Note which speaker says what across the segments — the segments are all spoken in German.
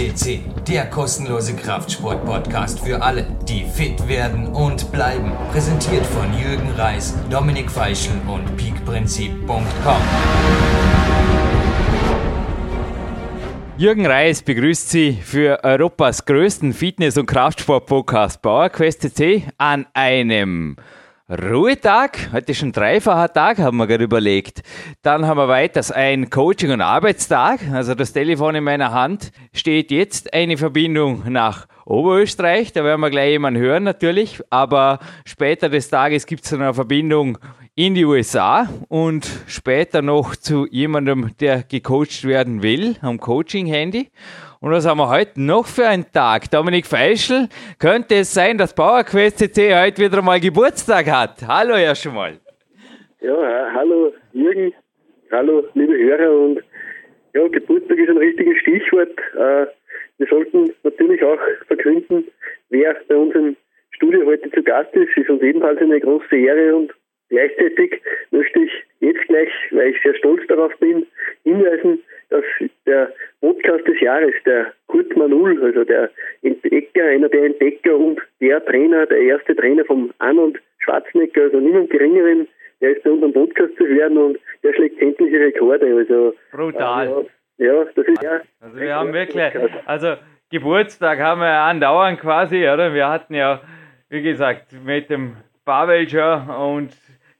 Speaker 1: CC, der kostenlose Kraftsport-Podcast für alle, die fit werden und bleiben. Präsentiert von Jürgen Reis, Dominik Feischl und peakprinzip.com.
Speaker 2: Jürgen Reis begrüßt Sie für Europas größten Fitness- und Kraftsport-Podcast PowerQuest CC an einem Ruhetag, heute ist schon dreifacher Tag, haben wir gerade überlegt. Dann haben wir weiters ein Coaching- und Arbeitstag. Also das Telefon in meiner Hand steht jetzt eine Verbindung nach Oberösterreich. Da werden wir gleich jemanden hören natürlich. Aber später des Tages gibt es eine Verbindung in die USA und später noch zu jemandem, der gecoacht werden will, am Coaching-Handy. Und was haben wir heute noch für einen Tag? Dominik Feischl, könnte es sein, dass PowerQuest CC heute wieder mal Geburtstag hat? Hallo erst schon mal.
Speaker 3: Ja, hallo Jürgen, hallo liebe Hörer und ja, Geburtstag ist ein richtiges Stichwort. Äh, wir sollten natürlich auch verkünden, wer bei uns im Studio heute zu Gast ist. Ist uns ebenfalls eine große Ehre und gleichzeitig möchte ich jetzt gleich, weil ich sehr stolz darauf bin, hinweisen, dass der Podcast des Jahres, der Kurt Manul, also der Entdecker, einer der Entdecker und der Trainer, der erste Trainer vom Arnold Schwarzenegger, also niemand geringeren, der ist bei unserem Podcast zu hören und der schlägt sämtliche Rekorde. Also,
Speaker 2: Brutal.
Speaker 3: Äh, ja, das ist ja.
Speaker 2: Also wir haben wirklich, also Geburtstag haben wir ja andauernd quasi, oder? Wir hatten ja, wie gesagt, mit dem Pavel schon und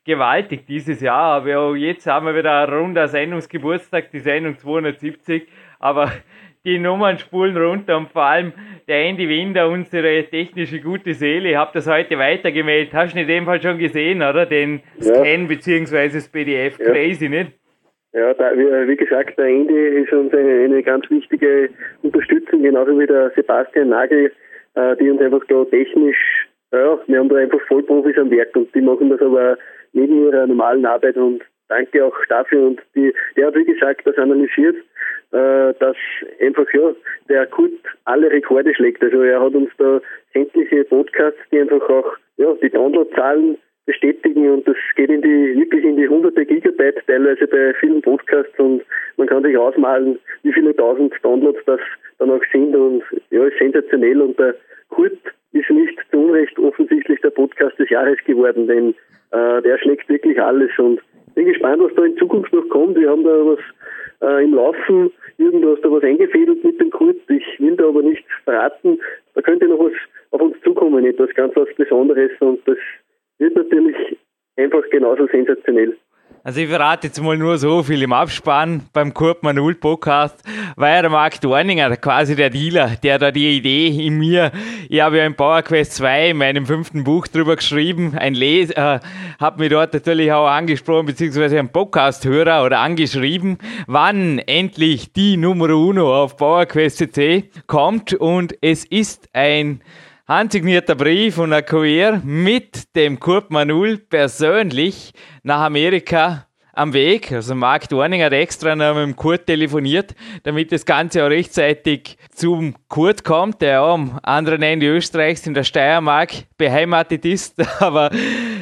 Speaker 2: gewaltig dieses Jahr, aber jetzt haben wir wieder ein runder Sendungsgeburtstag, die Sendung 270, aber die Nummern spulen runter und vor allem der Andy Winder, unsere technische gute Seele, ich habe das heute weitergemeldet. Hast du in dem Fall schon gesehen, oder? Den Scan ja. bzw. das PDF, ja. crazy, nicht?
Speaker 3: Ja, da, wie, wie, gesagt, der Andy ist uns eine, eine, ganz wichtige Unterstützung, genauso wie der Sebastian Nagel, äh, die uns einfach da technisch, ja, wir haben da einfach Vollprofis am Werk und die machen das aber neben ihrer normalen Arbeit und danke auch dafür. Und die, der hat, wie gesagt, das analysiert, äh, dass einfach, ja, der Kurt alle Rekorde schlägt. Also er hat uns da sämtliche Podcasts, die einfach auch, ja, die Downloadzahlen bestätigen und das geht in die, wirklich in die hunderte Gigabyte teilweise bei vielen Podcasts und man kann sich ausmalen, wie viele tausend Downloads das dann auch sind und ja, ist sensationell und der Kurt ist nicht zu Unrecht offensichtlich der Podcast des Jahres geworden, denn äh, der schlägt wirklich alles und bin gespannt, was da in Zukunft noch kommt. Wir haben da was äh, im Laufen, irgendwo hast da was eingefädelt mit dem Kurt. Ich will da aber nichts verraten. Da könnte noch was auf uns zukommen, etwas ganz was Besonderes und das wird natürlich einfach genauso sensationell.
Speaker 2: Also ich verrate jetzt mal nur so viel im Abspann beim Kurt Manul Podcast, war der Marc Dorninger quasi der Dealer, der da die Idee in mir, ich habe ja in PowerQuest 2 in meinem fünften Buch drüber geschrieben, ein Leser äh, hat mir dort natürlich auch angesprochen, beziehungsweise ein Podcast-Hörer oder angeschrieben, wann endlich die Nummer Uno auf PowerQuest CC kommt und es ist ein handsignierter Brief und ein Kuvert mit dem Kurt Manul persönlich nach Amerika am Weg. Also Marc Dorning hat extra noch mit dem Kurt telefoniert, damit das Ganze auch rechtzeitig zum Kurt kommt, der auch am anderen Ende Österreichs in der Steiermark beheimatet ist. Aber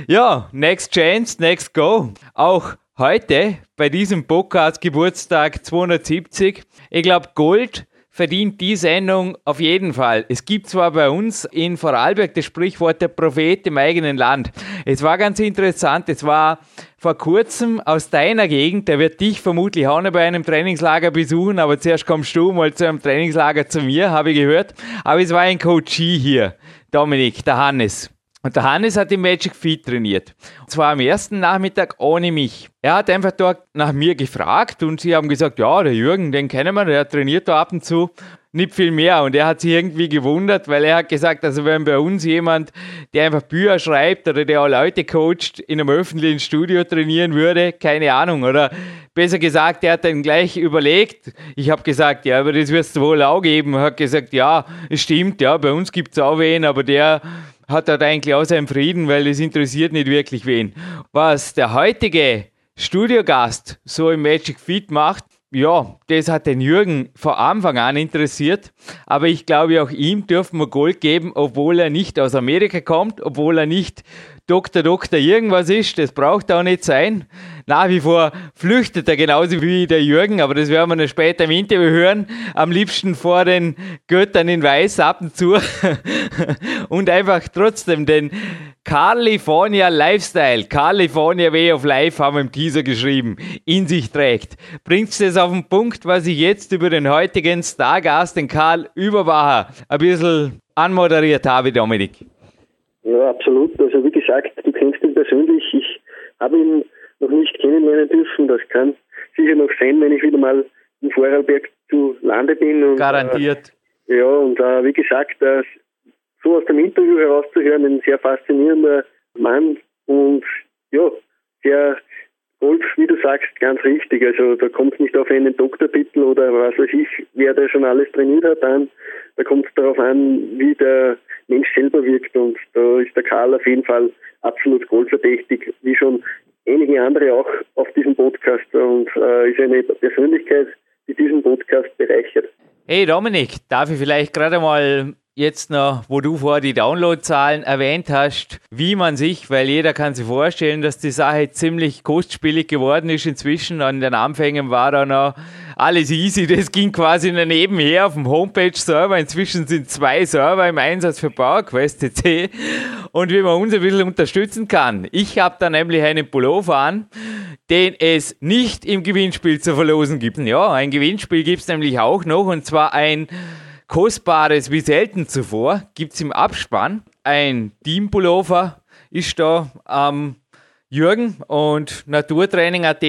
Speaker 2: ja, next chance, next go. Auch heute bei diesem Podcast Geburtstag 270. Ich glaube, Gold verdient die Sendung auf jeden Fall. Es gibt zwar bei uns in Vorarlberg das Sprichwort der Prophet im eigenen Land. Es war ganz interessant, es war vor kurzem aus deiner Gegend, der wird dich vermutlich auch noch bei einem Trainingslager besuchen, aber zuerst kommst du mal zu einem Trainingslager zu mir, habe ich gehört. Aber es war ein Coachie hier, Dominik, der Hannes. Und der Hannes hat im Magic Feet trainiert. Und zwar am ersten Nachmittag ohne mich. Er hat einfach dort nach mir gefragt und sie haben gesagt, ja, der Jürgen, den kennen wir, der trainiert da ab und zu. Nicht viel mehr. Und er hat sich irgendwie gewundert, weil er hat gesagt, also wenn bei uns jemand, der einfach Bücher schreibt oder der auch Leute coacht, in einem öffentlichen Studio trainieren würde, keine Ahnung. Oder besser gesagt, er hat dann gleich überlegt. Ich habe gesagt, ja, aber das wirst du wohl auch geben. Er hat gesagt, ja, es stimmt, ja, bei uns gibt es auch wen, aber der hat dort eigentlich auch seinen Frieden, weil es interessiert nicht wirklich wen. Was der heutige Studiogast so im Magic Feet macht, ja, das hat den Jürgen von Anfang an interessiert. Aber ich glaube, auch ihm dürfen wir Gold geben, obwohl er nicht aus Amerika kommt, obwohl er nicht Doktor, Doktor irgendwas ist. Das braucht auch nicht sein. Nach wie vor flüchtet er genauso wie der Jürgen, aber das werden wir dann später im Interview hören. Am liebsten vor den Göttern in Weiß ab und zu. und einfach trotzdem den California Lifestyle, California Way of Life haben wir im Teaser geschrieben, in sich trägt. Bringt es das auf den Punkt, was ich jetzt über den heutigen Stargast, den Karl Überbacher, ein bisschen anmoderiert habe, Dominik?
Speaker 3: Ja, absolut. Also wie gesagt, du kennst ihn persönlich. Ich habe ihn noch nicht kennenlernen dürfen. Das kann sicher noch sein, wenn ich wieder mal in Vorarlberg zu Lande bin.
Speaker 2: Und, Garantiert.
Speaker 3: Äh, ja, und äh, wie gesagt, äh, so aus dem Interview herauszuhören, ein sehr faszinierender Mann und ja, sehr Golf, wie du sagst, ganz richtig. Also da kommt es nicht auf einen Doktortitel oder was weiß ich, wer da schon alles trainiert hat an. Da kommt es darauf an, wie der Mensch selber wirkt und da ist der Karl auf jeden Fall absolut goldverdächtig, wie schon einige andere auch auf diesem Podcast und äh, ist eine Persönlichkeit, die diesen Podcast bereichert.
Speaker 2: Hey Dominik, darf ich vielleicht gerade mal jetzt noch, wo du vorher die Downloadzahlen erwähnt hast, wie man sich, weil jeder kann sich vorstellen, dass die Sache ziemlich kostspielig geworden ist inzwischen. An den Anfängen war da noch alles easy. Das ging quasi nebenher auf dem Homepage-Server. Inzwischen sind zwei Server im Einsatz für PowerQuest CC und wie man uns ein bisschen unterstützen kann. Ich habe da nämlich einen Pullover an, den es nicht im Gewinnspiel zu verlosen gibt. Ja, ein Gewinnspiel gibt es nämlich auch noch und zwar ein Kostbares wie selten zuvor gibt es im Abspann. Ein Teampullover ist da am Jürgen und Naturtraining.at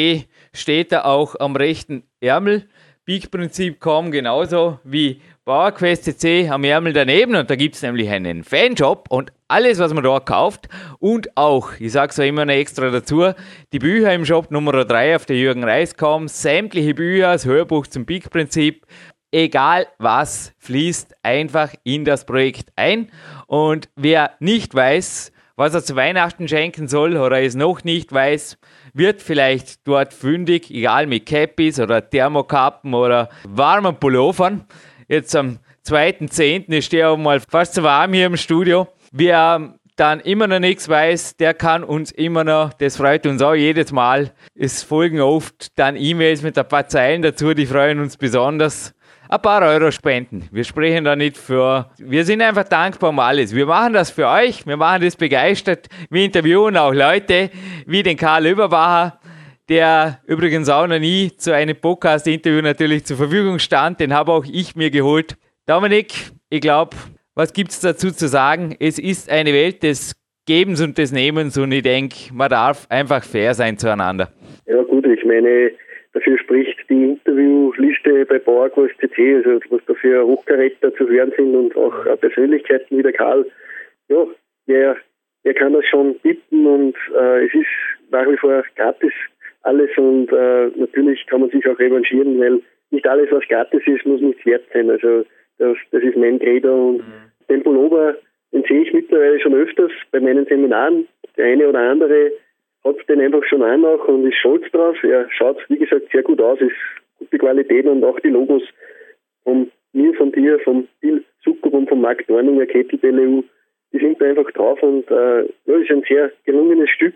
Speaker 2: steht da auch am rechten Ärmel. Peak-Prinzip kaum genauso wie PowerQuest am Ärmel daneben und da gibt es nämlich einen Fanshop und alles, was man dort kauft und auch, ich sage es ja immer noch extra dazu, die Bücher im Shop Nummer 3 auf der Jürgen Reis kommen, sämtliche Bücher, das Hörbuch zum Peak-Prinzip, egal was, fließt einfach in das Projekt ein. Und wer nicht weiß, was er zu Weihnachten schenken soll oder es noch nicht weiß, wird vielleicht dort fündig, egal mit Cappies oder Thermokappen oder warmen Pullovern. Jetzt am 2.10. ist der mal fast zu warm hier im Studio. Wer dann immer noch nichts weiß, der kann uns immer noch, das freut uns auch jedes Mal. Es folgen oft dann E-Mails mit ein paar Zeilen dazu, die freuen uns besonders ein paar Euro spenden. Wir sprechen da nicht für, wir sind einfach dankbar um alles. Wir machen das für euch, wir machen das begeistert. Wir interviewen auch Leute wie den Karl Überbacher, der übrigens auch noch nie zu einem Podcast-Interview natürlich zur Verfügung stand. Den habe auch ich mir geholt. Dominik, ich glaube, was gibt es dazu zu sagen? Es ist eine Welt des Gebens und des Nehmens und ich denke, man darf einfach fair sein zueinander.
Speaker 3: Ja gut, ich meine, Dafür spricht die Interviewliste bei CC, also was da für Hochkaräter zu hören sind und auch Persönlichkeiten wie der Karl. Ja, wer, wer kann das schon bieten und äh, es ist nach wie vor gratis alles und äh, natürlich kann man sich auch revanchieren, weil nicht alles, was gratis ist, muss nichts wert sein. Also das, das ist mein Credo und mhm. den Pullover, den sehe ich mittlerweile schon öfters bei meinen Seminaren. Der eine oder andere hat den einfach schon auch und ist stolz drauf. Er schaut, wie gesagt, sehr gut aus, ist gute Qualität und auch die Logos von mir, von dir, von Bill Zucker und von Marc Dorninger, Kettlebell EU, die sind da einfach drauf und äh, ja, ist ein sehr gelungenes Stück.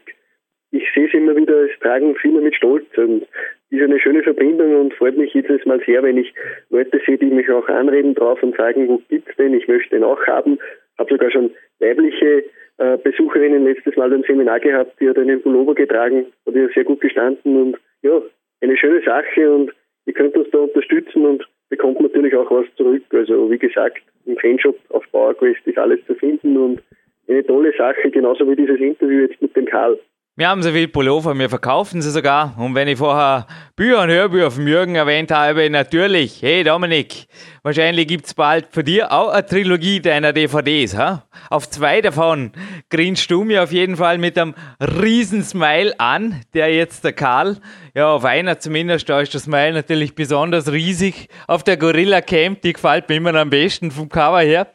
Speaker 3: Ich sehe es immer wieder, es tragen viele mit Stolz und ist eine schöne Verbindung und freut mich jedes Mal sehr, wenn ich Leute sehe, die mich auch anreden drauf und sagen, wo gibt's den, ich möchte den auch haben. Habe sogar schon weibliche äh, Besucherinnen letztes Mal ein Seminar gehabt, die hat einen Pullover getragen, hat ihr sehr gut gestanden und ja, eine schöne Sache und ihr könnt uns da unterstützen und bekommt natürlich auch was zurück. Also wie gesagt, im Fanshop auf PowerQuest ist alles zu finden und eine tolle Sache, genauso wie dieses Interview jetzt mit dem Karl.
Speaker 2: Wir haben so viel Pullover, wir verkaufen sie sogar. Und wenn ich vorher Bücher und Hörbücher von Jürgen erwähnt habe, natürlich, hey Dominik, wahrscheinlich gibt es bald für dich auch eine Trilogie deiner DVDs. Ha? Auf zwei davon grinst du mir auf jeden Fall mit einem riesen Smile an, der jetzt der Karl, ja auf einer zumindest, da ist der Smile natürlich besonders riesig. Auf der Gorilla Camp, die gefällt mir immer am besten vom Cover her.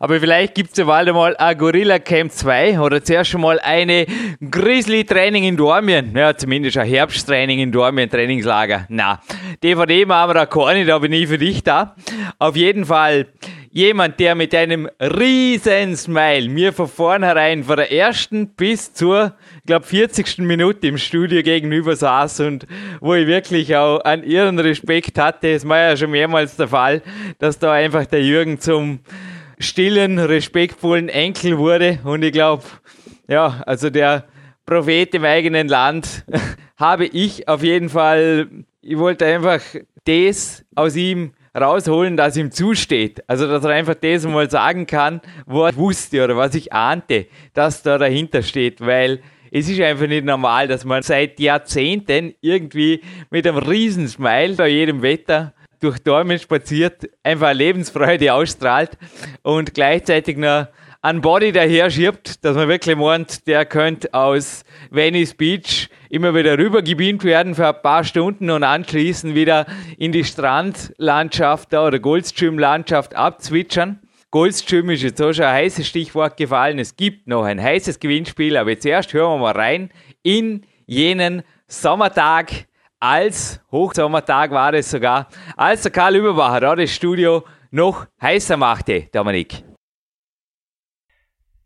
Speaker 2: Aber vielleicht gibt es ja bald einmal ein Gorilla Camp 2 oder zuerst schon mal eine Grizzly Training in Dormien. Ja, zumindest ein Herbsttraining in Dormien, Trainingslager. Na, DVD machen wir da keine, da bin ich für dich da. Auf jeden Fall, jemand, der mit einem riesen Smile mir von vornherein, von der ersten bis zur, ich glaube, 40. Minute im Studio gegenüber saß und wo ich wirklich auch an ihren Respekt hatte. Es war ja schon mehrmals der Fall, dass da einfach der Jürgen zum stillen, respektvollen Enkel wurde. Und ich glaube, ja, also der Prophet im eigenen Land habe ich auf jeden Fall, ich wollte einfach das aus ihm rausholen, das ihm zusteht. Also, dass er einfach das mal sagen kann, wo er wusste oder was ich ahnte, dass da dahinter steht, weil es ist einfach nicht normal, dass man seit Jahrzehnten irgendwie mit einem riesen Smile bei jedem Wetter durch Dormen spaziert, einfach Lebensfreude ausstrahlt und gleichzeitig noch einen Body daher schiebt, dass man wirklich meint, der könnte aus Venice Beach immer wieder rübergebeamt werden für ein paar Stunden und anschließend wieder in die Strandlandschaft oder Goldstream-Landschaft abzwitschern. Goldstream ist jetzt auch schon ein heißes Stichwort gefallen. Es gibt noch ein heißes Gewinnspiel, aber jetzt hören wir mal rein in jenen Sommertag, als Hochsommertag war es sogar, als der Karl Überbacher da das Studio noch heißer machte, Dominik.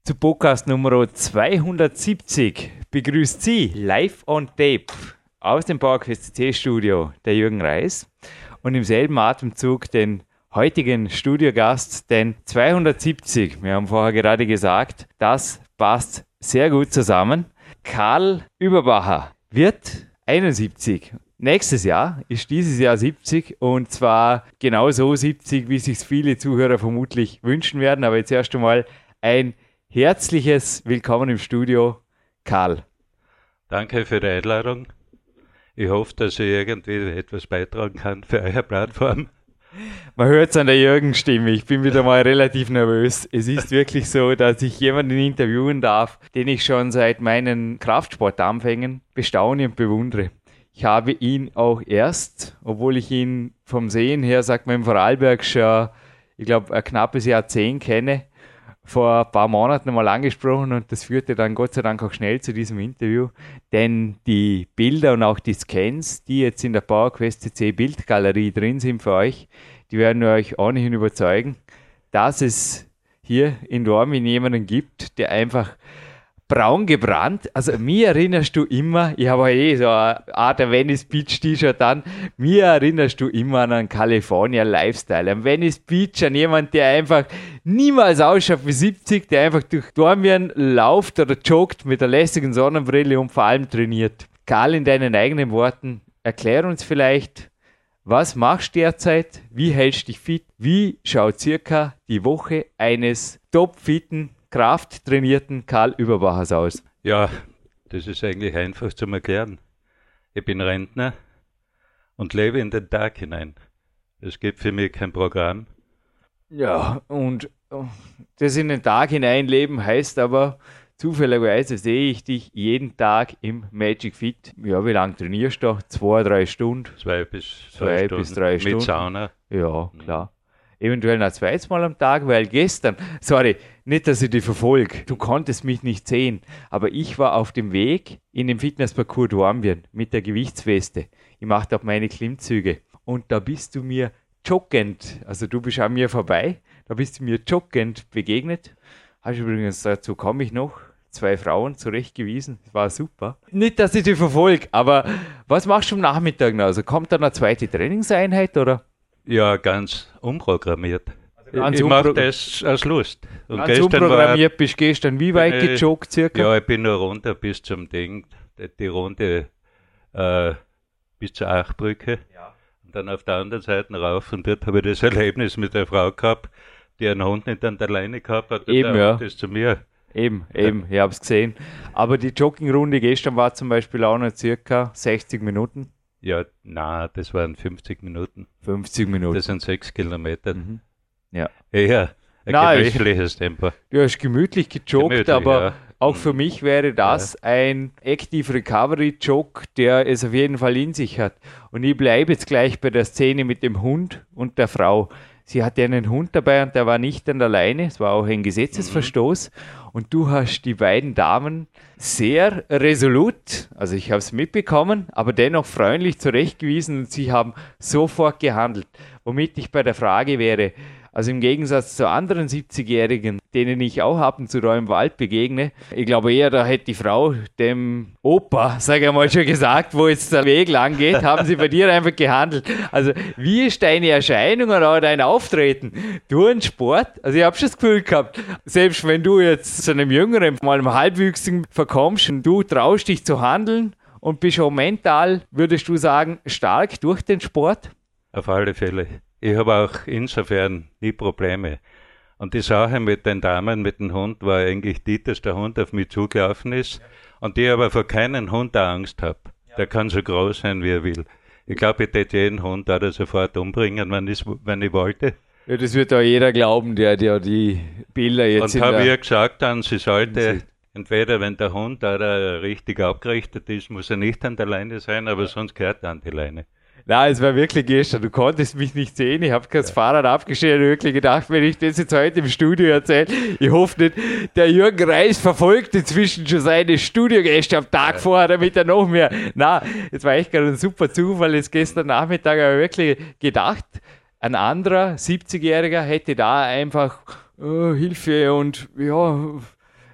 Speaker 2: Zu Podcast Nummer 270 begrüßt Sie live on tape aus dem PowerQuest CC Studio der Jürgen Reis und im selben Atemzug den heutigen Studiogast, den 270. Wir haben vorher gerade gesagt, das passt sehr gut zusammen. Karl Überbacher wird 71. Nächstes Jahr ist dieses Jahr 70 und zwar genau so 70, wie sich viele Zuhörer vermutlich wünschen werden. Aber jetzt erst einmal ein herzliches Willkommen im Studio, Karl.
Speaker 4: Danke für die Einladung. Ich hoffe, dass ich irgendwie etwas beitragen kann für eure Plattform.
Speaker 2: Man hört es an der Jürgen-Stimme. Ich bin wieder mal relativ nervös. Es ist wirklich so, dass ich jemanden interviewen darf, den ich schon seit meinen Kraftsportanfängen bestaune und bewundere. Ich habe ihn auch erst, obwohl ich ihn vom Sehen her, sagt man im Vorarlberg schon, ich glaube, ein knappes Jahrzehnt kenne, vor ein paar Monaten mal angesprochen und das führte dann Gott sei Dank auch schnell zu diesem Interview, denn die Bilder und auch die Scans, die jetzt in der PowerQuest CC Bildgalerie drin sind für euch, die werden euch ohnehin überzeugen, dass es hier in Dormin jemanden gibt, der einfach braun gebrannt. Also mir erinnerst du immer, ich habe eh so eine Art Venice Beach T-Shirt an, mir erinnerst du immer an einen California Lifestyle. An Venice Beach, an jemand, der einfach niemals ausschaut wie 70, der einfach durch Dormien läuft oder joggt mit der lässigen Sonnenbrille und vor allem trainiert. Karl, in deinen eigenen Worten, erklär uns vielleicht, was machst du derzeit? Wie hältst du dich fit? Wie schaut circa die Woche eines topfitten krafttrainierten Karl Überbachers aus?
Speaker 4: Ja, das ist eigentlich einfach zu erklären. Ich bin Rentner und lebe in den Tag hinein. Es gibt für mich kein Programm.
Speaker 2: Ja, und oh, das in den Tag hineinleben heißt aber, zufälligerweise sehe ich dich jeden Tag im Magic Fit. Ja, wie lange trainierst du? Zwei, drei Stunden?
Speaker 4: Zwei bis
Speaker 2: Zwei bis drei Stunden.
Speaker 4: Mit Sauna.
Speaker 2: Ja, klar. Eventuell noch zweites Mal am Tag, weil gestern, sorry, nicht, dass ich dich verfolge, du konntest mich nicht sehen, aber ich war auf dem Weg in den Fitnessparcours Dornbirn mit der Gewichtsweste. Ich machte auch meine Klimmzüge und da bist du mir joggend, also du bist an mir vorbei, da bist du mir joggend begegnet. Hast übrigens, dazu komme ich noch, zwei Frauen zurechtgewiesen. War super. Nicht, dass ich dich verfolge, aber was machst du am Nachmittag noch? Also kommt da eine zweite Trainingseinheit oder?
Speaker 4: Ja, ganz umprogrammiert.
Speaker 2: ganz
Speaker 4: ich mache das aus Lust. Und
Speaker 2: Ganz
Speaker 4: gestern war,
Speaker 2: unprogrammiert bist gestern wie weit
Speaker 4: ich-
Speaker 2: gejoggt circa?
Speaker 4: ja, ich bin nur runter bis zum Ding, die, Runde äh, bis zur Achbrücke. Und dann auf der anderen Seite rauf und dort habe ich das Erlebnis mit der Frau gehabt, die einen Hund nicht an der Leine gehabt hat.
Speaker 2: Eben, ja.
Speaker 4: Hund ist zu mir.
Speaker 2: Eben, eben, ich habe es gesehen. Aber die Joggingrunde gestern war zum Beispiel auch noch circa 60 Minuten.
Speaker 4: Ja, na, das waren 50 Minuten.
Speaker 2: 50 Minuten.
Speaker 4: Das sind sechs Kilometer.
Speaker 2: Mhm. Ja.
Speaker 4: Eher ein
Speaker 2: ich-
Speaker 4: gemächliches Tempo.
Speaker 2: Du hast gemütlich gejoggt,
Speaker 4: Gemütlich,
Speaker 2: aber
Speaker 4: ja.
Speaker 2: auch für mich wäre das ein Active Recovery Jog, der es auf jeden Fall in sich hat. Und ich bleibe jetzt gleich bei der Szene mit dem Hund und der Frau. Sie hatte einen Hund dabei und der war nicht an der Leine. Es war auch ein Gesetzesverstoß. Und du hast die beiden Damen sehr resolut, also ich habe es mitbekommen, aber dennoch freundlich zurechtgewiesen und sie haben sofort gehandelt. Womit ich bei der Frage wäre, Also im Gegensatz zu anderen 70-Jährigen, denen ich auch ab und zu da im Wald begegne, ich glaube eher, da hätte die Frau dem Opa, sage ich mal, schon gesagt, wo jetzt der Weg lang geht, haben sie bei dir einfach gehandelt. Also wie ist deine Erscheinung oder dein Auftreten? Du ein Sport? Also ich habe schon das Gefühl gehabt, selbst wenn du jetzt zu einem Jüngeren, mal einem Halbwüchsigen verkommst und du traust dich zu handeln und bist auch mental, würdest du sagen, stark durch den Sport?
Speaker 4: Auf alle Fälle. Ich habe auch insofern nie Probleme. Und die Sache mit den Damen, mit dem Hund, war eigentlich die, dass der Hund auf mich zugelaufen ist und ich aber vor keinen Hund da Angst habe. Der kann so groß sein, wie er will. Ich glaube, ich hätte jeden Hund da sofort umbringen, wenn ich, wenn ich wollte.
Speaker 2: Ja, das wird auch jeder glauben, der, der die Bilder jetzt
Speaker 4: Und habe ich gesagt dann, sie sollte entweder, wenn der Hund da richtig abgerichtet ist, muss er nicht an der Leine sein, aber sonst gehört er an die Leine.
Speaker 2: Nein, es war wirklich gestern. Du konntest mich nicht sehen. Ich habe das. Fahrrad abgestellt und wirklich gedacht, wenn ich das jetzt heute im Studio erzähle, ich hoffe nicht, der Jürgen Reis verfolgt inzwischen schon seine Studiogäste am Tag ja. vorher, damit er noch mehr. Na, es war echt gerade ein super Zufall. Jetzt gestern Nachmittag habe ich wirklich gedacht, ein anderer 70-Jähriger hätte da einfach oh, Hilfe und ja,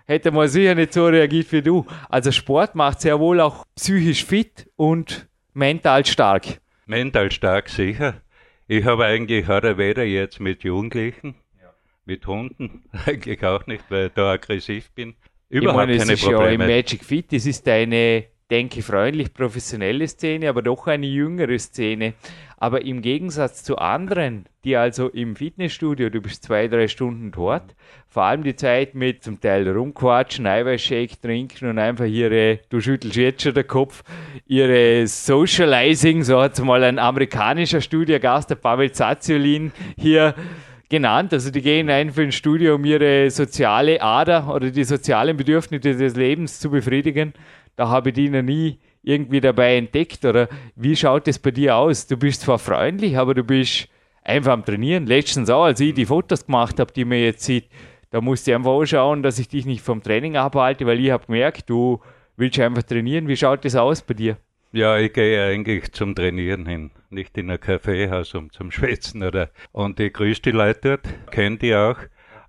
Speaker 2: hätte mal sicher nicht so reagiert wie du. Also Sport macht sehr wohl auch psychisch fit und mental stark.
Speaker 4: Mental stark sicher. Ich habe eigentlich heute weder jetzt mit Jugendlichen, ja. mit Hunden, eigentlich auch nicht, weil ich da aggressiv bin.
Speaker 2: Überhaupt ich meine, keine es ist Probleme. Ja im Magic Fit, das ist eine, denke freundlich professionelle Szene, aber doch eine jüngere Szene. Aber im Gegensatz zu anderen, die also im Fitnessstudio, du bist zwei, drei Stunden dort, vor allem die Zeit mit zum Teil rumquatschen, Eiweißshake trinken und einfach ihre, du schüttelst jetzt schon den Kopf, ihre Socializing, so hat es mal ein amerikanischer Studiogast, der Pavel Zaziolin, hier genannt. Also die gehen einfach ins Studio, um ihre soziale Ader oder die sozialen Bedürfnisse des Lebens zu befriedigen. Da habe ich die noch nie irgendwie dabei entdeckt? Oder wie schaut es bei dir aus? Du bist zwar freundlich, aber du bist einfach am Trainieren. Letztens auch, als ich die Fotos gemacht habe, die man jetzt sieht, da musste ich einfach auch schauen, dass ich dich nicht vom Training abhalte, weil ich habe gemerkt, du willst einfach trainieren. Wie schaut das aus bei dir?
Speaker 4: Ja, ich gehe eigentlich zum Trainieren hin, nicht in ein Kaffeehaus um zum Schwätzen oder. Und ich grüße die Leute dort, kenne die auch.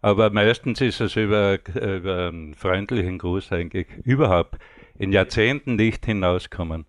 Speaker 4: Aber meistens ist es über, über einen freundlichen Gruß eigentlich überhaupt in Jahrzehnten nicht hinauskommen.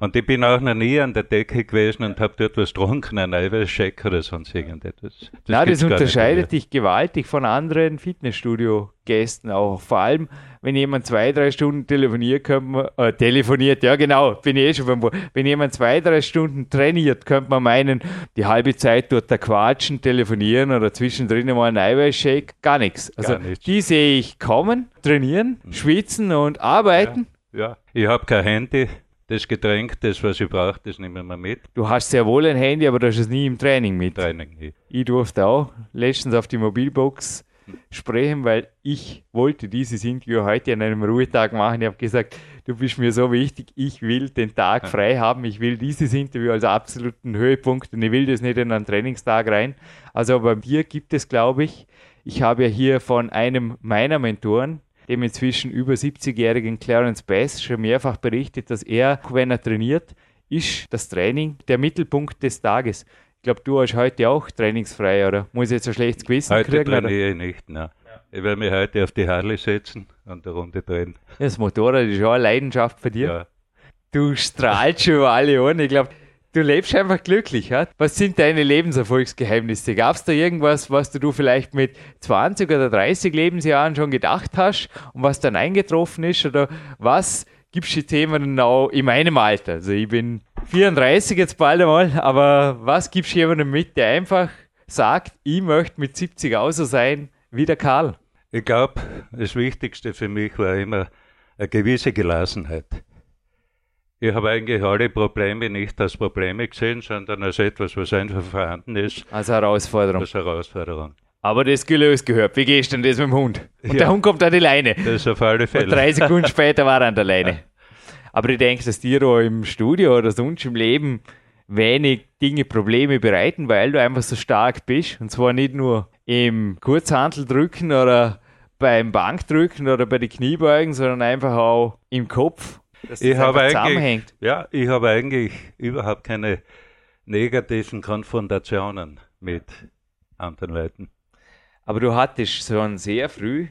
Speaker 4: Und ich bin auch noch nie an der Decke gewesen und habe dort was getrunken, ein Eiweißshake oder sonst irgendetwas. Das
Speaker 2: Nein, das unterscheidet dich gewaltig von anderen Fitnessstudio-Gästen auch. Vor allem, wenn jemand zwei, drei Stunden telefoniert, könnte man, äh, telefoniert, ja genau, bin ich eh schon beim Wenn jemand zwei, drei Stunden trainiert, könnte man meinen, die halbe Zeit dort da quatschen, telefonieren oder zwischendrin mal ein Eiweißshake, gar nichts. Also gar nichts. die sehe ich kommen, trainieren, mhm. schwitzen und arbeiten.
Speaker 4: Ja, ja. ich habe kein Handy das Getränk, das, was ich brauche, das nehmen wir mit.
Speaker 2: Du hast sehr wohl ein Handy, aber du hast es nie im Training mit.
Speaker 4: Training nicht.
Speaker 2: Ich durfte auch letztens auf die Mobilbox sprechen, weil ich wollte dieses Interview heute an einem Ruhetag machen. Ich habe gesagt, du bist mir so wichtig, ich will den Tag frei haben, ich will dieses Interview als absoluten Höhepunkt und ich will das nicht in einen Trainingstag rein. Also bei dir gibt es, glaube ich, ich habe ja hier von einem meiner Mentoren, dem inzwischen über 70-jährigen Clarence Bass schon mehrfach berichtet, dass er, wenn er trainiert, ist das Training der Mittelpunkt des Tages. Ich glaube, du hast heute auch trainingsfrei, oder? Muss ich jetzt ein schlechtes Gewissen
Speaker 4: heute
Speaker 2: kriegen?
Speaker 4: Heute trainiere ich nicht, nein. Ich werde mich heute auf die Harley setzen und eine Runde drehen.
Speaker 2: Das Motorrad ist auch eine Leidenschaft für dir. Ja. Du strahlst schon über alle Ohren. Ich glaube, du lebst einfach glücklich. Ja? Was sind deine Lebenserfolgsgeheimnisse? Gab es da irgendwas, was du vielleicht mit 20 oder 30 Lebensjahren schon gedacht hast und was dann eingetroffen ist? Oder was gibst du Themen auch in meinem Alter? Also ich bin 34 jetzt bald einmal, aber was gibst du jemandem mit, der einfach sagt, ich möchte mit 70 auch so sein wie der Karl?
Speaker 4: Ich glaube, das Wichtigste für mich war immer eine gewisse Gelassenheit. Ich habe eigentlich alle Probleme nicht als Probleme gesehen, sondern als etwas, was einfach vorhanden ist.
Speaker 2: Als Herausforderung.
Speaker 4: Als Herausforderung.
Speaker 2: Aber das gelöst gehört. Wie gehst du denn das mit dem Hund? Und ja. der Hund kommt an die Leine.
Speaker 4: Das ist auf alle Fälle.
Speaker 2: Und drei Sekunden später war er an der Leine. Aber ich denke, dass dir auch im Studio oder sonst im Leben wenig Dinge Probleme bereiten, weil du einfach so stark bist. Und zwar nicht nur im Kurzhanteldrücken oder beim Bankdrücken oder bei den Kniebeugen, sondern einfach auch im Kopf
Speaker 4: ich habe eigentlich, ja, ich habe eigentlich überhaupt keine negativen Konfrontationen mit anderen Leuten.
Speaker 2: Aber du hattest schon sehr früh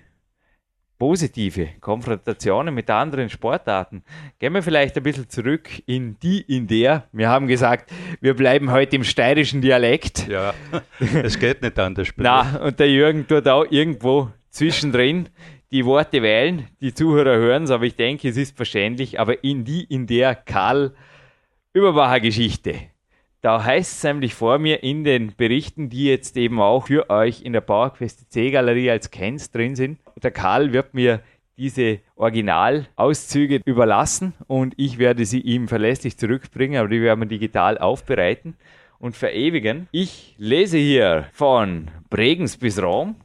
Speaker 2: positive Konfrontationen mit anderen Sportarten. Gehen wir vielleicht ein bisschen zurück in die, in der. Wir haben gesagt, wir bleiben heute im steirischen Dialekt.
Speaker 4: Ja, es geht nicht anders.
Speaker 2: Na, und der Jürgen tut auch irgendwo zwischendrin die Worte wählen. Die Zuhörer hören es, aber ich denke, es ist verständlich. Aber in die, in der Karl Überbacher Geschichte. Da heißt es nämlich vor mir in den Berichten, die jetzt eben auch für euch in der PowerQuest C-Galerie als Cans drin sind. Der Karl wird mir diese Originalauszüge überlassen und ich werde sie ihm verlässlich zurückbringen, aber die werden wir digital aufbereiten und verewigen. Ich lese hier von Bregenz bis Rom,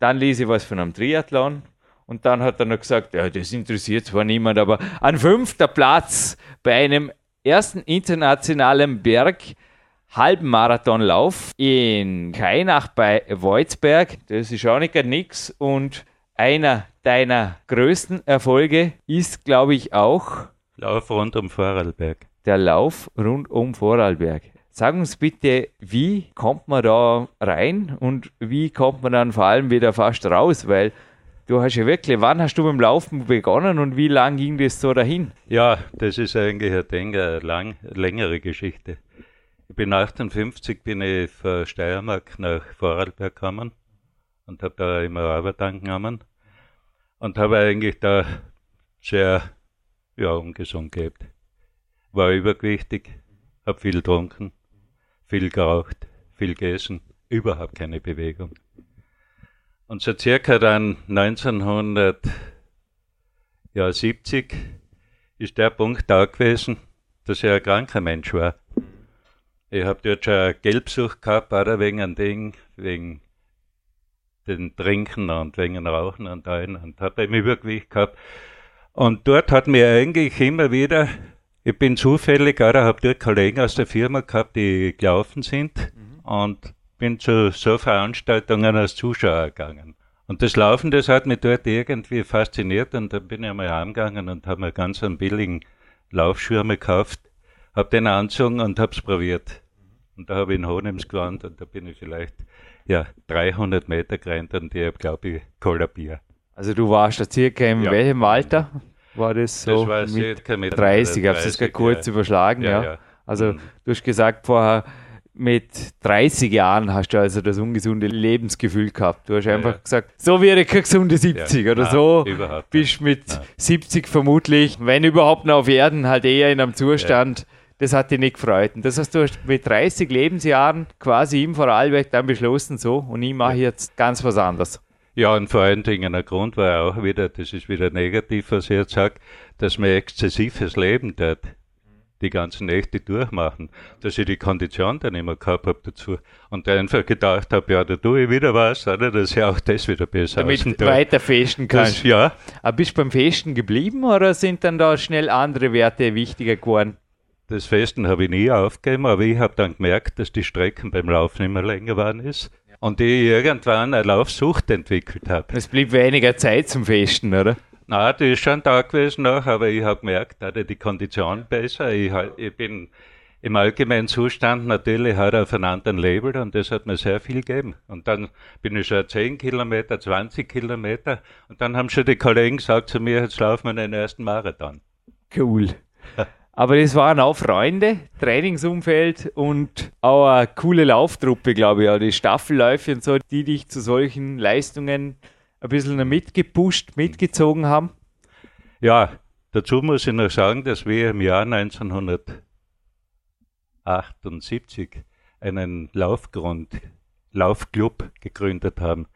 Speaker 2: dann lese ich was von einem Triathlon, und dann hat er noch gesagt, ja, das interessiert zwar niemand, aber an fünfter Platz bei einem ersten internationalen Berg Halbmarathonlauf in Kainach bei Wolzberg. Das ist auch nicht nix. Und einer deiner größten Erfolge ist, glaube ich, auch
Speaker 4: Lauf rund um Vorarlberg.
Speaker 2: Der Lauf rund um Vorarlberg. Sag uns bitte, wie kommt man da rein und wie kommt man dann vor allem wieder fast raus? Weil Du hast ja wirklich, wann hast du beim Laufen begonnen und wie lang ging das so dahin?
Speaker 4: Ja, das ist eigentlich eine lang, längere Geschichte. Ich bin 58, bin ich von Steiermark nach Vorarlberg gekommen und habe da immer Arbeit angenommen und habe eigentlich da sehr ja, ungesund gelebt. War übergewichtig, habe viel getrunken, viel geraucht, viel gegessen, überhaupt keine Bewegung. Und so circa dann 1970 ist der Punkt da gewesen, dass ich ein kranker Mensch war. Ich habe dort schon Gelbsucht gehabt, oder wegen einem Ding, wegen den Trinken und wegen dem Rauchen und allem und habe eben Übergewicht gehabt. Und dort hat mir eigentlich immer wieder, ich bin zufällig, oder habe dort Kollegen aus der Firma gehabt, die gelaufen sind mhm. und bin zu so Veranstaltungen als Zuschauer gegangen. Und das Laufen, das hat mich dort irgendwie fasziniert und dann bin ich einmal heimgegangen und habe mir ganz einen billigen Laufschirm gekauft, habe den angezogen und habe es probiert. Und da habe ich in Honems gewandt und da bin ich vielleicht ja, 300 Meter gerannt und ich habe, glaube ich, kollabiert.
Speaker 2: Also du warst da circa in ja. welchem Alter? War das so?
Speaker 4: Das war mit, mit
Speaker 2: 30, ich habe es kurz ja. überschlagen, ja. ja. Also mhm. du hast gesagt vorher, mit 30 Jahren hast du also das ungesunde Lebensgefühl gehabt. Du hast einfach ja. gesagt, so wäre kein gesunde 70 ja. oder Nein, so. Bist mit Nein. 70 vermutlich, wenn überhaupt noch auf Erden, halt eher in einem Zustand. Das hat dich nicht gefreut. Und das hast du mit 30 Lebensjahren quasi im Vorarlberg dann beschlossen, so, und ich mache jetzt ganz was anderes.
Speaker 4: Ja, und vor allen Dingen der Grund war auch wieder, das ist wieder negativ, was ich jetzt sage, dass man exzessives Leben tut die ganzen Nächte durchmachen, dass ich die Kondition dann immer gehabt habe dazu und einfach gedacht habe, ja, da tue ich wieder was, oder, dass ich auch das wieder besser
Speaker 2: Damit du weiter festen kannst.
Speaker 4: Das, ja.
Speaker 2: Aber bist du beim Festen geblieben oder sind dann da schnell andere Werte wichtiger geworden?
Speaker 4: Das Festen habe ich nie aufgegeben, aber ich habe dann gemerkt, dass die Strecken beim Laufen immer länger geworden ist und ich irgendwann eine Laufsucht entwickelt habe.
Speaker 2: Es blieb weniger Zeit zum Festen, oder?
Speaker 4: Na, die ist schon da gewesen noch, aber ich habe gemerkt, da die Kondition besser. Ich, ich, bin im allgemeinen Zustand natürlich halt auf einem anderen Label und das hat mir sehr viel gegeben. Und dann bin ich schon 10 Kilometer, 20 Kilometer und dann haben schon die Kollegen gesagt zu mir, jetzt laufen wir den ersten Marathon.
Speaker 2: Cool. Aber das waren auch Freunde, Trainingsumfeld und auch eine coole Lauftruppe, glaube ich, auch die Staffelläufe und so, die dich zu solchen Leistungen ein bisschen mitgepusht, mitgezogen haben?
Speaker 4: Ja, dazu muss ich noch sagen, dass wir im Jahr 1978 einen Laufgrund, Laufclub gegründet haben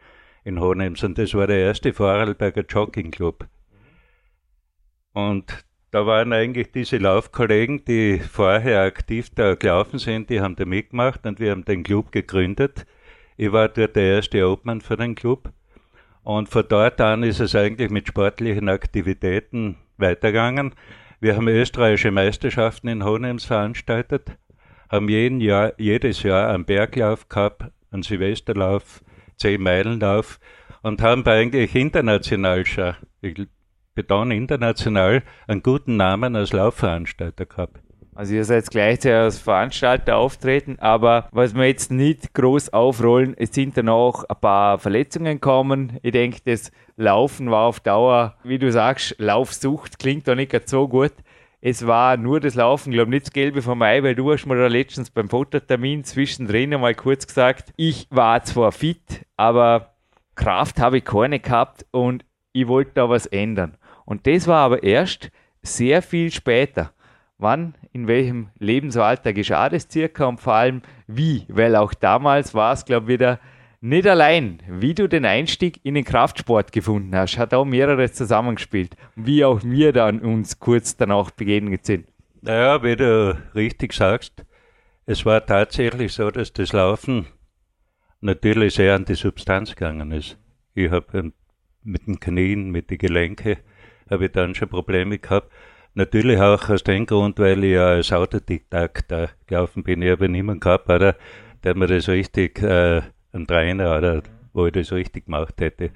Speaker 4: in Hohenems und das war der erste Vorarlberger Joggingclub. Und da waren eigentlich diese Laufkollegen, die vorher aktiv da gelaufen sind, die haben da mitgemacht und wir haben den Club gegründet. Ich war dort der erste Obmann für den Club. Und von dort an ist es eigentlich mit sportlichen Aktivitäten weitergegangen. Wir haben österreichische Meisterschaften in Hohenems veranstaltet, haben jeden Jahr, jedes Jahr einen Berglauf gehabt, einen Silvesterlauf, zehn Meilenlauf und haben eigentlich international schon, ich betone international, einen guten Namen als Laufveranstalter gehabt.
Speaker 2: Also ihr seid gleichzeitig als Veranstalter auftreten, aber was wir jetzt nicht groß aufrollen, es sind dann auch ein paar Verletzungen gekommen. Ich denke, das Laufen war auf Dauer, wie du sagst, Laufsucht klingt doch nicht so gut. Es war nur das Laufen, glaube nicht das Gelbe vom Ei, weil du hast mir da letztens beim Fototermin zwischendrin einmal kurz gesagt, ich war zwar fit, aber Kraft habe ich keine gehabt und ich wollte da was ändern. Und das war aber erst sehr viel später. Wann, in welchem Lebensalter geschah das circa und vor allem wie? Weil auch damals war es, glaube ich, wieder nicht allein, wie du den Einstieg in den Kraftsport gefunden hast, hat auch mehreres zusammengespielt. Wie auch wir dann uns kurz danach begegnet sind.
Speaker 4: Naja, wie du richtig sagst, es war tatsächlich so, dass das Laufen natürlich sehr an die Substanz gegangen ist. Ich habe mit den Knien, mit den Gelenken, habe ich dann schon Probleme gehabt. Natürlich auch aus dem Grund, weil ich ja als Autodidakt da gelaufen bin. Ich habe niemanden gehabt, oder, der mir das richtig, äh, ein Trainer, oder, wo ich das richtig gemacht hätte.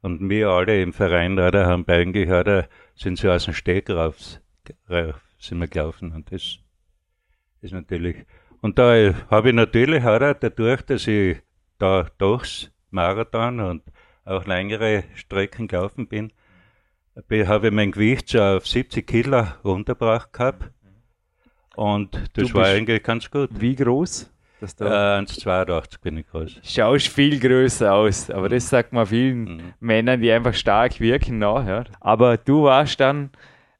Speaker 4: Und wir alle im Verein, oder, haben eigentlich, oder, sind so aus dem Steg raus, rauf, sind wir gelaufen. Und das ist natürlich, und da habe ich natürlich, oder, dadurch, dass ich da durchs Marathon und auch längere Strecken gelaufen bin, habe ich mein Gewicht schon auf 70 Kilo runtergebracht gehabt. Und das war eigentlich ganz gut.
Speaker 2: Wie groß?
Speaker 4: Das da? Äh, 1,82 bin ich groß.
Speaker 2: Schaust viel größer aus, aber das sagt man vielen mhm. Männern, die einfach stark wirken, nachher. Aber du warst dann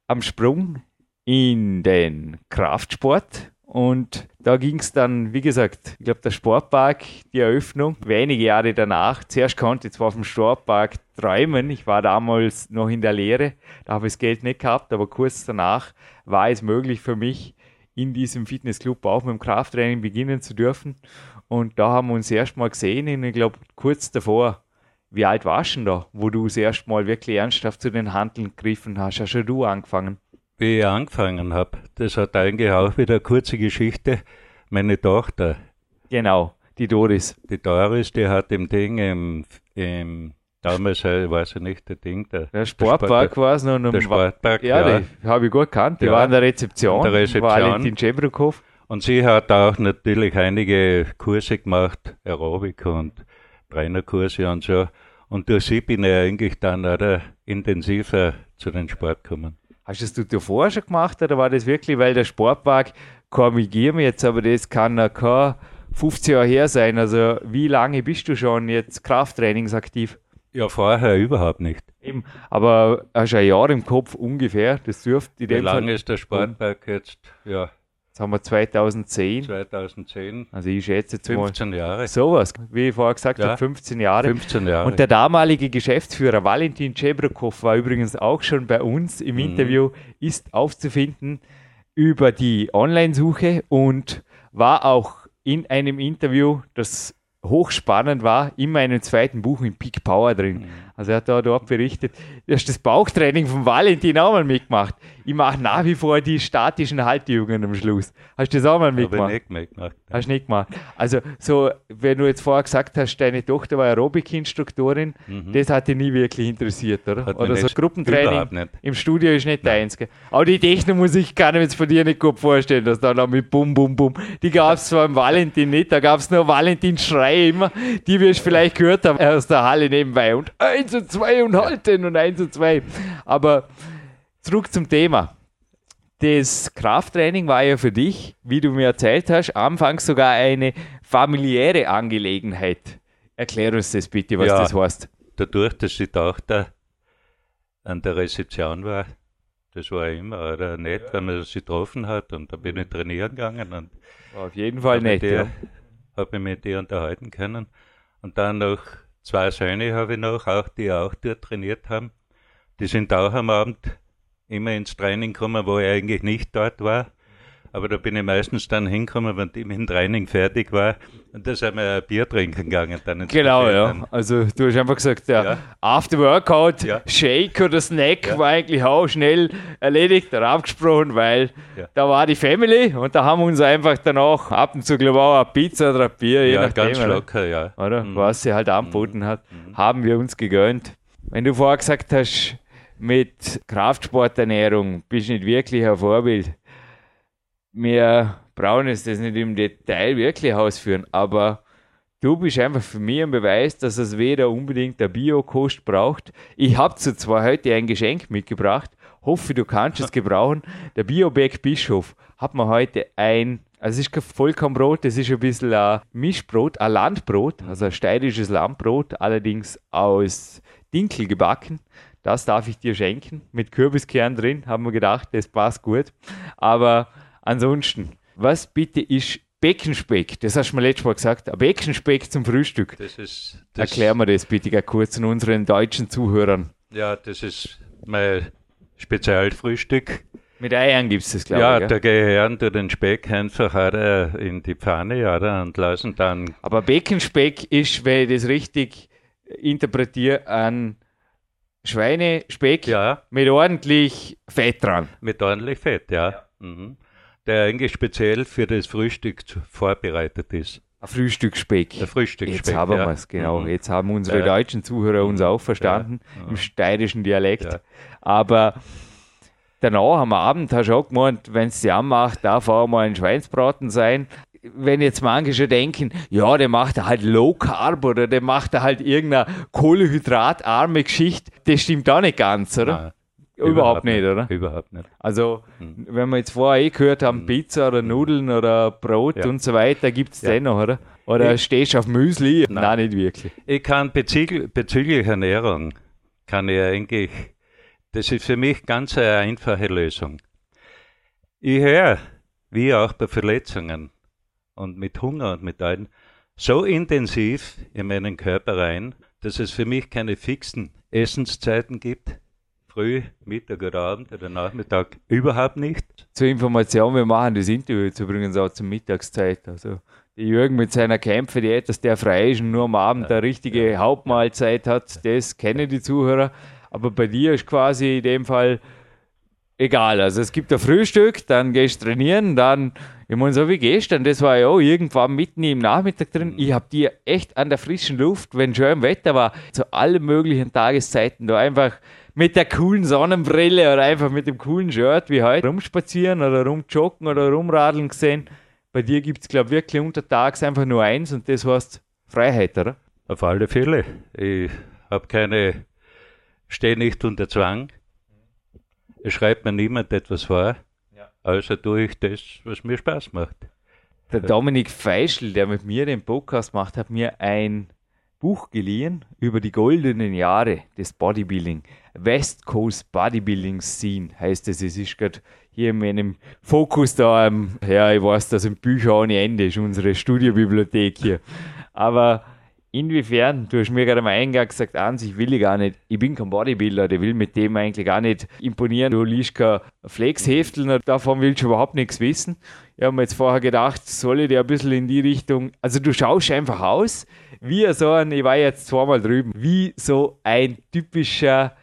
Speaker 2: am Sprung in den Kraftsport und da ging es dann, wie gesagt, ich glaube, der Sportpark, die Eröffnung, wenige Jahre danach. Zuerst konnte ich zwar dem Sportpark träumen, ich war damals noch in der Lehre, da habe ich das Geld nicht gehabt, aber kurz danach war es möglich für mich, in diesem Fitnessclub auch mit dem Krafttraining beginnen zu dürfen. Und da haben wir uns erstmal gesehen, und ich glaube, kurz davor. Wie alt warst du denn da, wo du das erste Mal wirklich ernsthaft zu den Handeln gegriffen hast? Hast schon du angefangen?
Speaker 4: Wie ich angefangen habe. Das hat eigentlich auch wieder eine kurze Geschichte. Meine Tochter.
Speaker 2: Genau, die Doris.
Speaker 4: Die Doris, die hat im Ding im, im damals, äh, weiß ich nicht, der Ding, der,
Speaker 2: der Sportpark war es noch.
Speaker 4: Der Sportpark,
Speaker 2: ja. Ja, die habe ich gut gekannt. Die ja, war in der Rezeption.
Speaker 4: In der Rezeption.
Speaker 2: Valentin Schebrukhof.
Speaker 4: Und sie hat auch natürlich einige Kurse gemacht, Aerobik und Trainerkurse und so. Und durch sie bin ich eigentlich dann oder, intensiver zu den Sport gekommen.
Speaker 2: Hast du das du vorher schon gemacht oder war das wirklich, weil der Sportpark, korrigiere mich jetzt, aber das kann ja kein 15 Jahre her sein. Also wie lange bist du schon jetzt Krafttrainingsaktiv?
Speaker 4: Ja, vorher überhaupt nicht.
Speaker 2: Eben, aber hast du ein Jahr im Kopf ungefähr? Das dürfte
Speaker 4: Wie lange ist der Sportpark jetzt? Ja,
Speaker 2: Jetzt haben wir 2010.
Speaker 4: 2010.
Speaker 2: Also ich schätze jetzt
Speaker 4: 15 mal Jahre.
Speaker 2: Sowas, wie ich vorher gesagt ja. habe, 15 Jahre.
Speaker 4: 15 Jahre.
Speaker 2: Und der damalige Geschäftsführer Valentin Cebrokow war übrigens auch schon bei uns im mhm. Interview, ist aufzufinden über die Online-Suche und war auch in einem Interview, das hochspannend war, in meinem zweiten Buch in Peak Power drin. Mhm. Also er hat da dort berichtet, er hat das Bauchtraining von Valentin auch mal mitgemacht. Ich mache nach wie vor die statischen Haltübungen am Schluss. Hast du das auch mal mitgemacht? Habe
Speaker 4: ich nicht mitgemacht.
Speaker 2: Hast du nicht gemacht. Also so, wenn du jetzt vorher gesagt hast, deine Tochter war Aerobic-Instruktorin, mhm. das hat dich nie wirklich interessiert, oder?
Speaker 4: Hat
Speaker 2: oder
Speaker 4: so
Speaker 2: Gruppentraining im Studio ist nicht deins. Aber die Techno-Musik kann ich mir jetzt von dir nicht gut vorstellen, dass da noch mit Bum, Bum, Bum, die gab es zwar im Valentin nicht, da gab es nur Valentin-Schrei immer, die wir vielleicht gehört haben aus der Halle nebenbei. Und eins und zwei und halten und eins und zwei. Aber zurück zum Thema. Das Krafttraining war ja für dich, wie du mir erzählt hast, anfangs sogar eine familiäre Angelegenheit. Erklär uns das bitte, was ja, das heißt.
Speaker 4: Dadurch, dass die Tochter an der Rezeption war, das war immer oder nett, ja. wenn man sie getroffen hat und da bin ich trainieren gegangen und
Speaker 2: war auf jeden Fall nett. Ja.
Speaker 4: Habe mich mit ihr unterhalten können. Und dann noch zwei Söhne habe ich noch, auch die auch dort trainiert haben. Die sind auch am Abend immer ins Training gekommen, wo ich eigentlich nicht dort war. Aber da bin ich meistens dann hingekommen, wenn ich mit dem Training fertig war. Und da sind wir ein Bier trinken gegangen. Dann
Speaker 2: genau, ja. Also du hast einfach gesagt, der ja. After Workout, ja. Shake oder Snack ja. war eigentlich auch schnell erledigt, darauf gesprochen, weil da war die Family und da haben wir uns einfach danach ab und zu, glaube ich, auch eine Pizza oder ein Bier,
Speaker 4: je ja, nachdem. ganz locker, ja.
Speaker 2: Oder? Mhm. Was sie halt angeboten mhm. hat, mhm. haben wir uns gegönnt. Wenn du vorher gesagt hast, mit Kraftsporternährung bist du nicht wirklich ein Vorbild. Brauchen jetzt das nicht im Detail wirklich ausführen, aber du bist einfach für mich ein Beweis, dass es weder unbedingt der Bio-Kost braucht. Ich habe zwar heute ein Geschenk mitgebracht, hoffe, du kannst es gebrauchen. Der Biobeck Bischof hat mir heute ein, also es ist kein Vollkornbrot, das ist ein bisschen ein Mischbrot, ein Landbrot, also ein steirisches Landbrot, allerdings aus Dinkel gebacken. Das darf ich dir schenken, mit Kürbiskern drin, haben wir gedacht, das passt gut. Aber ansonsten, was bitte ist Beckenspeck? Das hast du mir letztes Mal gesagt. Ein Beckenspeck zum Frühstück.
Speaker 4: Das ist, das
Speaker 2: Erklär mir das bitte kurz an unseren deutschen Zuhörern.
Speaker 4: Ja, das ist mein Spezialfrühstück.
Speaker 2: Mit Eiern gibt es das, glaube
Speaker 4: ja,
Speaker 2: ich. Ja,
Speaker 4: da gehe ich her und tue den Speck einfach auch in die Pfanne oder, und lassen dann.
Speaker 2: Aber Beckenspeck ist, wenn ich das richtig interpretiere, ein Schweinespeck
Speaker 4: Ja,
Speaker 2: mit ordentlich Fett dran.
Speaker 4: mit ordentlich Fett, ja. Mhm. Der eigentlich speziell für das Frühstück vorbereitet ist.
Speaker 2: Ein Frühstücksspeck.
Speaker 4: Der Frühstücksspeck.
Speaker 2: Jetzt haben
Speaker 4: ja.
Speaker 2: wir es, genau.
Speaker 4: Mhm.
Speaker 2: Jetzt haben unsere
Speaker 4: Ja.
Speaker 2: deutschen Zuhörer uns auch verstanden,
Speaker 4: Ja.
Speaker 2: im steirischen Dialekt. Aber danach am Abend hast du auch gemeint, wenn es dir anmacht, darf auch mal ein Schweinsbraten sein. Wenn jetzt manche schon denken, ja, der macht halt Low Carb oder der macht halt irgendeine kohlenhydratarme Geschichte, das stimmt auch nicht ganz, oder?
Speaker 4: Nein,
Speaker 2: Überhaupt, nicht, oder?
Speaker 4: Überhaupt nicht.
Speaker 2: Also, wenn wir jetzt vorher eh gehört haben, Pizza oder Nudeln oder Brot
Speaker 4: Ja.
Speaker 2: und so weiter, gibt es
Speaker 4: Ja.
Speaker 2: den noch, oder? Oder
Speaker 4: Ich-
Speaker 2: stehst du auf Müsli? Nein,
Speaker 4: Nein.
Speaker 2: nicht wirklich.
Speaker 4: Ich kann bezüglich, bezüglich Ernährung, kann ich eigentlich, das ist für mich ganz eine einfache Lösung. Ich höre, wie auch bei Verletzungen und mit Hunger und mit allem, so intensiv in meinen Körper rein, dass es für mich keine fixen Essenszeiten gibt. Früh, Mittag oder Abend oder Nachmittag überhaupt nicht.
Speaker 2: Zur Information, wir machen das Interview jetzt übrigens auch zur Mittagszeit. Also, der Jürgen mit seiner Kämpfe-Diät, dass der frei ist und nur am Abend eine richtige Hauptmahlzeit hat, das kennen die Zuhörer. Aber bei dir ist quasi in dem Fall egal. Also es gibt ein Frühstück, dann gehst du trainieren, dann, ich meine, so wie gestern, das war ja auch irgendwann mitten im Nachmittag drin. Ich habe dir echt an der frischen Luft, wenn schön Wetter war, zu allen möglichen Tageszeiten da einfach mit der coolen Sonnenbrille oder einfach mit dem coolen Shirt wie heute rumspazieren oder rumjoggen oder rumradeln gesehen. Bei dir gibt es, glaube ich, wirklich untertags einfach nur eins und das heißt Freiheit, oder?
Speaker 4: Auf alle Fälle. Ich habe keine, stehe nicht unter Zwang. Es schreibt mir niemand etwas vor. Also tue ich das, was mir Spaß macht.
Speaker 2: Der Dominik Feischl, der mit mir den Podcast macht, hat mir ein Buch geliehen über die goldenen Jahre des Bodybuilding. West Coast Bodybuilding Scene heißt es. Es ist gerade hier in meinem Fokus da. Ähm, ja, ich weiß, dass ein Bücher ohne Ende ist, unsere Studiobibliothek hier. Aber inwiefern, du hast mir gerade am Eingang gesagt, an sich will ich gar nicht, ich bin kein Bodybuilder, der will mit dem eigentlich gar nicht imponieren. Du liest kein Flexheftel, davon willst du überhaupt nichts wissen. Ich habe mir jetzt vorher gedacht, soll ich dir ein bisschen in die Richtung, also du schaust einfach aus, wie so ein, ich war jetzt zweimal drüben, wie so ein typischer,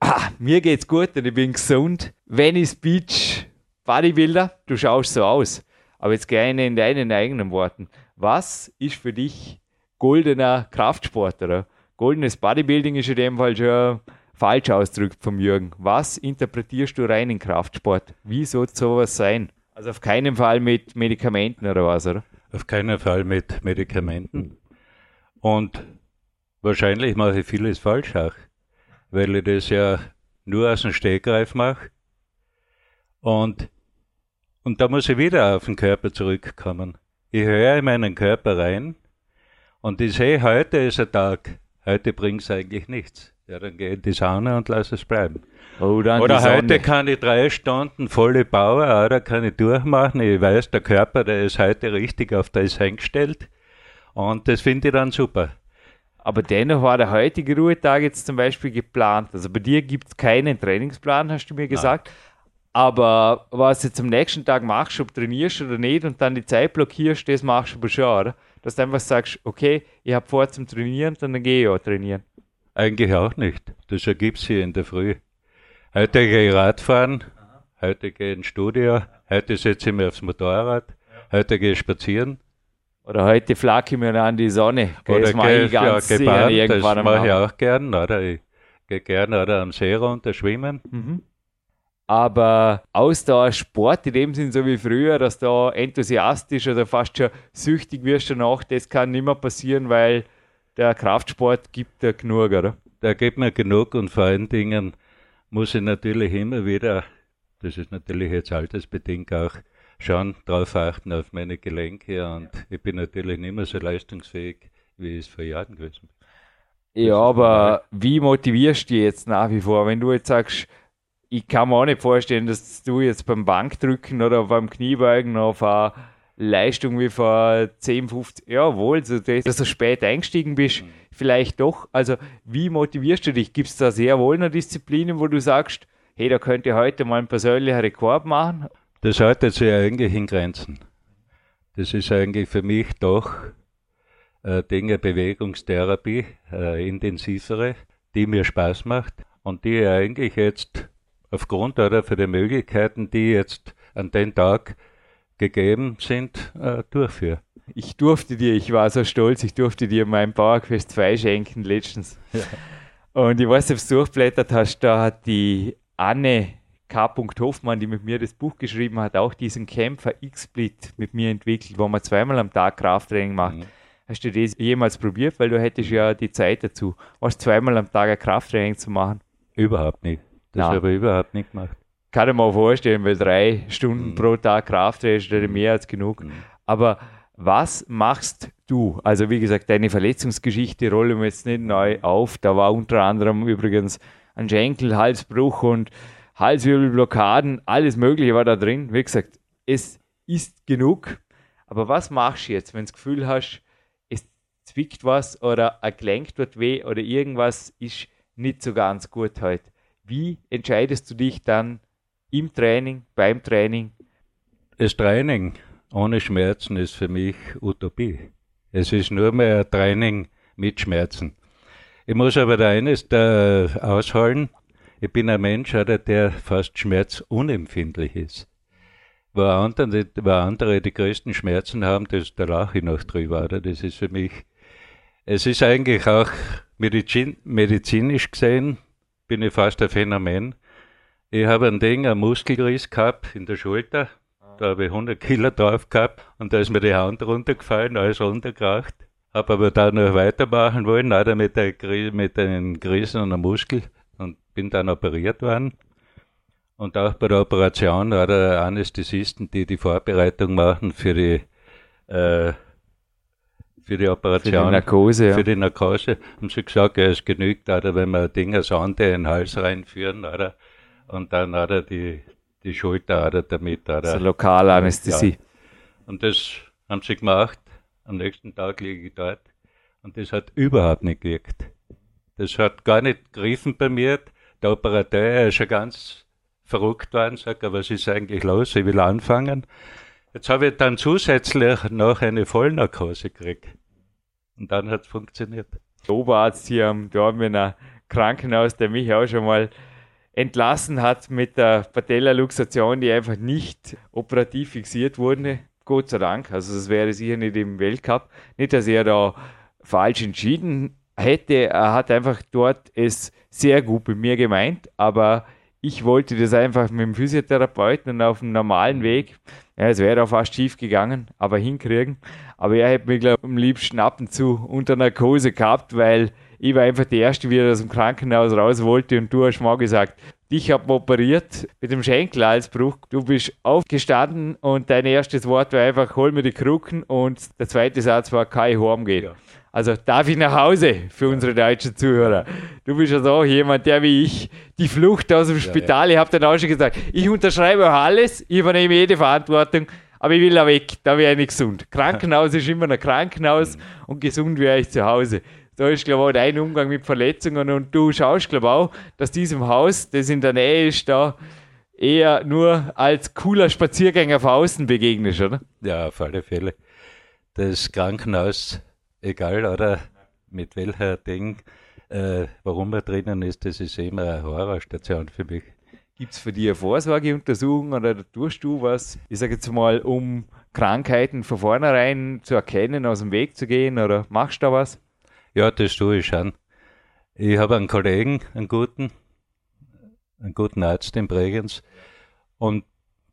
Speaker 2: ah, mir geht's gut und ich bin gesund, Venice Beach Bodybuilder, du schaust so aus. Aber jetzt gerne in deinen eigenen Worten. Was ist für dich goldener Kraftsport oder goldenes Bodybuilding ist in dem Fall schon falsch ausgedrückt vom Jürgen. Was interpretierst du rein in Kraftsport? Wie soll sowas sein? Also auf keinen Fall mit Medikamenten oder was, oder?
Speaker 4: Auf keinen Fall mit Medikamenten. Und wahrscheinlich mache ich vieles falsch auch, weil ich das ja nur aus dem Stegreif mache. Und, und da muss ich wieder auf den Körper zurückkommen. Ich höre in meinen Körper rein und ich sehe, heute ist ein Tag, heute bringt es eigentlich nichts. Ja, dann gehe ich in die Sauna und lasse es bleiben.
Speaker 2: Oh,
Speaker 4: Oder heute kann ich drei Stunden volle Power, oder kann ich durchmachen. Ich weiß, der Körper, der ist heute richtig auf das eingestellt. Und das finde ich dann super.
Speaker 2: Aber dennoch war der heutige Ruhetag jetzt zum Beispiel geplant. Also bei dir gibt es keinen Trainingsplan, hast du mir gesagt. Aber was du jetzt am nächsten Tag machst, ob du trainierst oder nicht und dann die Zeit blockierst, das machst du aber schon, oder? Dass du einfach sagst, okay, ich habe vor zum Trainieren, dann gehe ich auch trainieren.
Speaker 4: Eigentlich auch nicht. Das ergibt sich in der Früh. Heute gehe ich Radfahren, heute gehe ich ins Studio, heute setze ich mich aufs Motorrad, heute gehe ich spazieren.
Speaker 2: Oder heute flacke ich mir an die Sonne. Gell, das mache ich ganz
Speaker 4: gebaden,
Speaker 2: irgendwann
Speaker 4: das mache ich auch gern. Oder ich gehe gerne oder am See runter schwimmen.
Speaker 2: Mhm. Aber Ausdauersport in dem Sinn, so wie früher, dass da enthusiastisch oder fast schon süchtig wirst danach, das kann nicht mehr passieren, weil der Kraftsport gibt ja genug, oder?
Speaker 4: Der gibt mir genug und vor allen Dingen muss ich natürlich immer wieder, das ist natürlich jetzt altersbedingt auch, schon darauf achten auf meine Gelenke und ich bin natürlich nicht mehr so leistungsfähig, wie ich es vor Jahren gewesen
Speaker 2: bin. Ja, aber wie motivierst du dich jetzt nach wie vor, wenn du jetzt sagst, ich kann mir auch nicht vorstellen, dass du jetzt beim Bankdrücken oder beim Kniebeugen auf eine Leistung wie vor 10, 15, ja wohl, so dass du spät eingestiegen bist, mhm. vielleicht doch. Also wie motivierst du dich? Gibt es da sehr wohl eine Disziplinen, wo du sagst, hey, da könnte ich heute mal einen persönlichen Rekord machen?
Speaker 4: Das haltet sich eigentlich in Grenzen. Das ist eigentlich für mich doch äh, Dinge Bewegungstherapie, äh, intensivere, die mir Spaß macht und die eigentlich jetzt aufgrund oder für die Möglichkeiten, die jetzt an den Tag gegeben sind, äh, durchführe.
Speaker 2: Ich durfte dir, ich war so stolz, ich durfte dir mein Bauerquest 2 schenken letztens. Ja. Und ich weiß, ob du durchblättert hast, da hat die Anne K. Hoffmann, die mit mir das Buch geschrieben hat, auch diesen Kämpfer X-Split mit mir entwickelt, wo man zweimal am Tag Krafttraining macht. Mhm. Hast du das jemals probiert? Weil du hättest ja die Zeit dazu. Was zweimal am Tag ein Krafttraining zu machen?
Speaker 4: Überhaupt nicht. Das habe ich überhaupt nicht gemacht.
Speaker 2: Kann ich mir vorstellen, weil drei Stunden mhm. pro Tag Krafttraining ist mhm. mehr als genug. Mhm. Aber was machst du? Also wie gesagt, deine Verletzungsgeschichte rollen wir jetzt nicht neu auf. Da war unter anderem übrigens ein Schenkel, Halsbruch und Halswirbelblockaden, alles Mögliche war da drin. Wie gesagt, es ist genug. Aber was machst du jetzt, wenn du das Gefühl hast, es zwickt was oder ein Gelenk tut weh oder irgendwas ist nicht so ganz gut heute? Wie entscheidest du dich dann im Training, beim Training?
Speaker 4: Das Training ohne Schmerzen ist für mich Utopie. Es ist nur mehr ein Training mit Schmerzen. Ich muss aber eines da ausholen. Ich bin ein Mensch, der fast schmerzunempfindlich ist. Wo andere, wo andere die größten Schmerzen haben, das, da lache ich noch drüber. Oder? Das ist für mich, es ist eigentlich auch medizin, medizinisch gesehen, bin ich fast ein Phänomen. Ich habe ein Ding, einen Muskelriss gehabt in der Schulter. Da habe ich 100 Kilo drauf gehabt und da ist mir die Hand runtergefallen, alles runtergekracht. Habe aber dann noch weitermachen wollen, leider mit, der, mit einem Grießen und einem Muskel und bin dann operiert worden. Und auch bei der Operation hat er Anästhesisten, die die Vorbereitung machen für die äh, für die Operation. Für die
Speaker 2: Narkose,
Speaker 4: ja. Für die Narkose. Haben sie gesagt, ja, es genügt, oder, wenn wir Dinge Sonde in den Hals reinführen, oder? Und dann, oder, die, die Schulter, oder, damit, oder.
Speaker 2: So lokale Anästhesie. Ja.
Speaker 4: Und das haben sie gemacht. Am nächsten Tag liege ich dort. Und das hat überhaupt nicht gewirkt. Das hat gar nicht gegriffen bei mir. Der Operateur ist schon ganz verrückt worden, sagt, was ist eigentlich los? Ich will anfangen. Jetzt habe ich dann zusätzlich noch eine Vollnarkose gekriegt. Und dann hat es funktioniert.
Speaker 2: Der Oberarzt hier am Dormener Krankenhaus, der mich auch schon mal entlassen hat mit der Patellaluxation, die einfach nicht operativ fixiert wurde. Gott sei Dank. Also das wäre sicher nicht im Weltcup. Nicht, dass er da falsch entschieden hätte. Er hat einfach dort es sehr gut bei mir gemeint, aber ich wollte das einfach mit dem Physiotherapeuten und auf dem normalen Weg ja, es wäre auch fast schief gegangen, aber hinkriegen. Aber er hätte mich, glaube ich, am liebsten ab und zu unter Narkose gehabt, weil ich war einfach der Erste, wie er aus dem Krankenhaus raus wollte und du hast mal gesagt, dich habe operiert mit dem Schenkelhalsbruch. Du bist aufgestanden und dein erstes Wort war einfach, hol mir die Krücken und der zweite Satz war, kann ich heimgehen. Ja. Also darf ich nach Hause für unsere deutschen Zuhörer. Du bist also auch jemand, der wie ich die Flucht aus dem Spital, ja, ja. ich habe dann auch schon gesagt, ich unterschreibe auch alles, ich übernehme jede Verantwortung, aber ich will da weg, da wäre ich nicht gesund. Krankenhaus ist immer ein Krankenhaus mhm. und gesund wäre ich zu Hause. Da ist, glaube ich, auch dein Umgang mit Verletzungen und du schaust, glaube ich, auch, dass diesem Haus, das in der Nähe ist, da eher nur als cooler Spaziergänger von außen begegnest, oder?
Speaker 4: Ja, auf alle Fälle. Das Krankenhaus egal, oder mit welcher Ding, äh, warum er drinnen ist, das ist immer eine Horrorstation für mich.
Speaker 2: Gibt es für dich eine Vorsorgeuntersuchung oder tust du was, ich sage jetzt mal, um Krankheiten von vornherein zu erkennen, aus dem Weg zu gehen oder machst du da was?
Speaker 4: Ja, das tue ich schon. Ich habe einen Kollegen, einen guten, einen guten Arzt in Bregenz. Und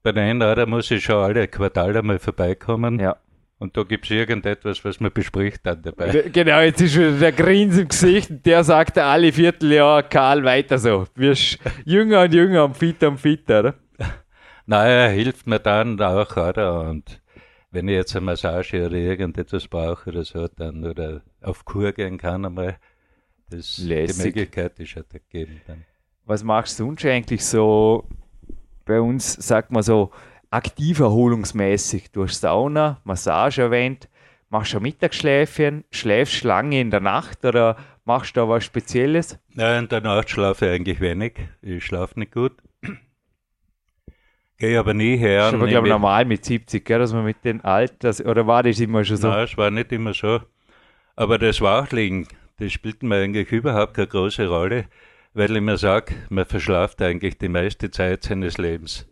Speaker 4: bei der einen da muss ich schon alle Quartale mal vorbeikommen.
Speaker 2: Ja.
Speaker 4: Und da gibt es irgendetwas, was man bespricht dann dabei.
Speaker 2: Genau, jetzt ist wieder der Grins im Gesicht und der sagt alle Vierteljahr, Karl, weiter so. Wirst jünger und jünger und fitter und fitter, oder?
Speaker 4: Naja, hilft mir dann auch, oder? Und wenn ich jetzt eine Massage oder irgendetwas brauche oder so, dann oder auf Kur gehen kann einmal, das, die
Speaker 2: Lässig.
Speaker 4: Möglichkeit ist ja da gegeben dann.
Speaker 2: Was machst du sonst eigentlich so bei uns, sagt man so, aktiv erholungsmäßig? Du hast Sauna, Massage erwähnt, machst du ein Mittagsschläfchen, schläfst du lange in der Nacht oder machst du da was Spezielles?
Speaker 4: Ja, in der Nacht schlafe ich eigentlich wenig. Ich schlafe nicht gut. Gehe aber nie her.
Speaker 2: Das ist aber, glaube ich, normal mit 70, gell, dass man mit den Alters, oder war das immer schon so?
Speaker 4: Nein, es war nicht immer so. Aber das Wachlegen, das spielt mir eigentlich überhaupt keine große Rolle, weil ich mir sage, man verschlaft eigentlich die meiste Zeit seines Lebens.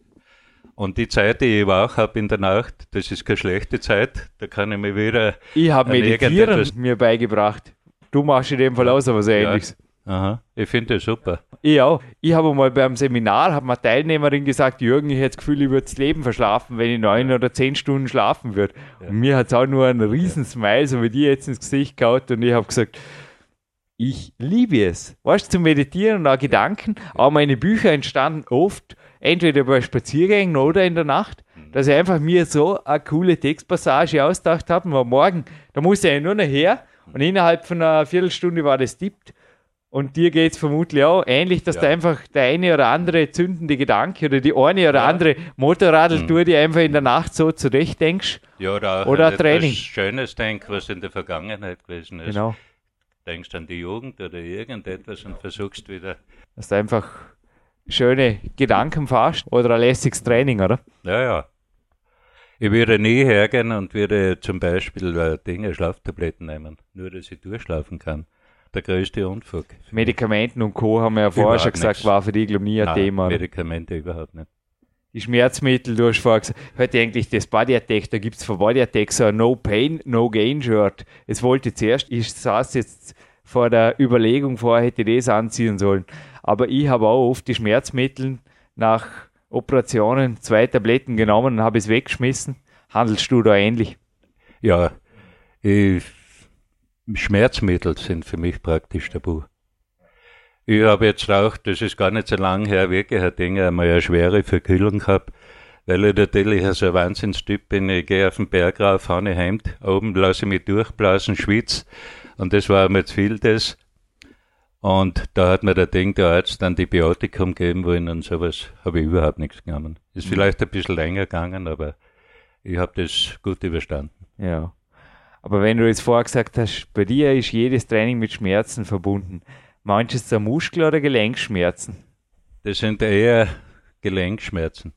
Speaker 4: Und die Zeit, die ich wach habe in der Nacht, das ist keine schlechte Zeit. Da kann ich mir wieder.
Speaker 2: Ich habe Meditieren mir beigebracht. Du machst in dem Fall auch so was ähnliches.
Speaker 4: Aha, ich finde das super.
Speaker 2: Ich auch. Ich habe mal beim Seminar, hat mir Teilnehmerin gesagt, Jürgen, ich hätte das Gefühl, ich würde das Leben verschlafen, wenn ich neun oder zehn Stunden schlafen würde. Und mir hat es auch nur einen riesen Smile, so wie die jetzt ins Gesicht gehauen und ich habe gesagt, ich liebe es. Weißt du, zu meditieren und auch Gedanken. Auch meine Bücher entstanden oft entweder bei Spaziergängen oder in der Nacht, dass ich einfach mir so eine coole Textpassage ausgedacht habe. Am Morgen, da musste ich nur noch her und innerhalb von einer Viertelstunde war das tippt. Und dir geht es vermutlich auch ähnlich, dass
Speaker 4: Ja.
Speaker 2: da einfach der eine oder andere zündende Gedanke oder die eine oder
Speaker 4: Ja.
Speaker 2: andere Motorradeltour, die einfach in der Nacht so zurechtdenkst.
Speaker 4: Ja, oder auch
Speaker 2: Oder
Speaker 4: an
Speaker 2: Training.
Speaker 4: etwas Schönes denk, was in der Vergangenheit gewesen ist.
Speaker 2: Genau.
Speaker 4: Denkst an die Jugend oder irgendetwas und versuchst wieder.
Speaker 2: Dass du einfach schöne Gedanken fährst oder ein lässiges Training, oder?
Speaker 4: Ja, ja. Ich würde nie hergehen und würde zum Beispiel äh, Dinge, Schlaftabletten nehmen, nur dass ich durchschlafen kann. Der größte Unfug.
Speaker 2: Medikamenten und Co. haben wir ja vorher schon gesagt,
Speaker 4: nichts.
Speaker 2: war für dich, glaube ich, nie ein
Speaker 4: Nein,
Speaker 2: Thema. oder?
Speaker 4: Medikamente überhaupt nicht.
Speaker 2: Die Schmerzmittel, du hast vorher gesagt, heute eigentlich das Body Attack, da gibt es für Body Attack so ein No Pain, No Gain Shirt. Es wollte zuerst, ich saß jetzt vor der Überlegung vor, hätte ich das anziehen sollen. Aber ich habe auch oft die Schmerzmittel nach Operationen zwei Tabletten genommen und habe es weggeschmissen. Handelst du da ähnlich?
Speaker 4: Ja, ich, Schmerzmittel sind für mich praktisch tabu. Ich habe jetzt auch, das ist gar nicht so lange her, wirklich ein Ding, einmal eine schwere Verkühlung gehabt, weil ich natürlich so ein Wahnsinnstyp bin. Ich gehe auf den Berg rauf, habe Hemd, oben lasse ich mich durchblasen, schwitz. Und das war mir zu viel, das. Und da hat mir der Ding, der Arzt, Antibiotikum geben wollen und sowas, habe ich überhaupt nichts genommen. Ist vielleicht ein bisschen länger gegangen, aber ich habe das gut überstanden.
Speaker 2: Ja. Aber wenn du jetzt vorher gesagt hast, bei dir ist jedes Training mit Schmerzen verbunden. Manches der Muskel- oder Gelenkschmerzen?
Speaker 4: Das sind eher Gelenkschmerzen.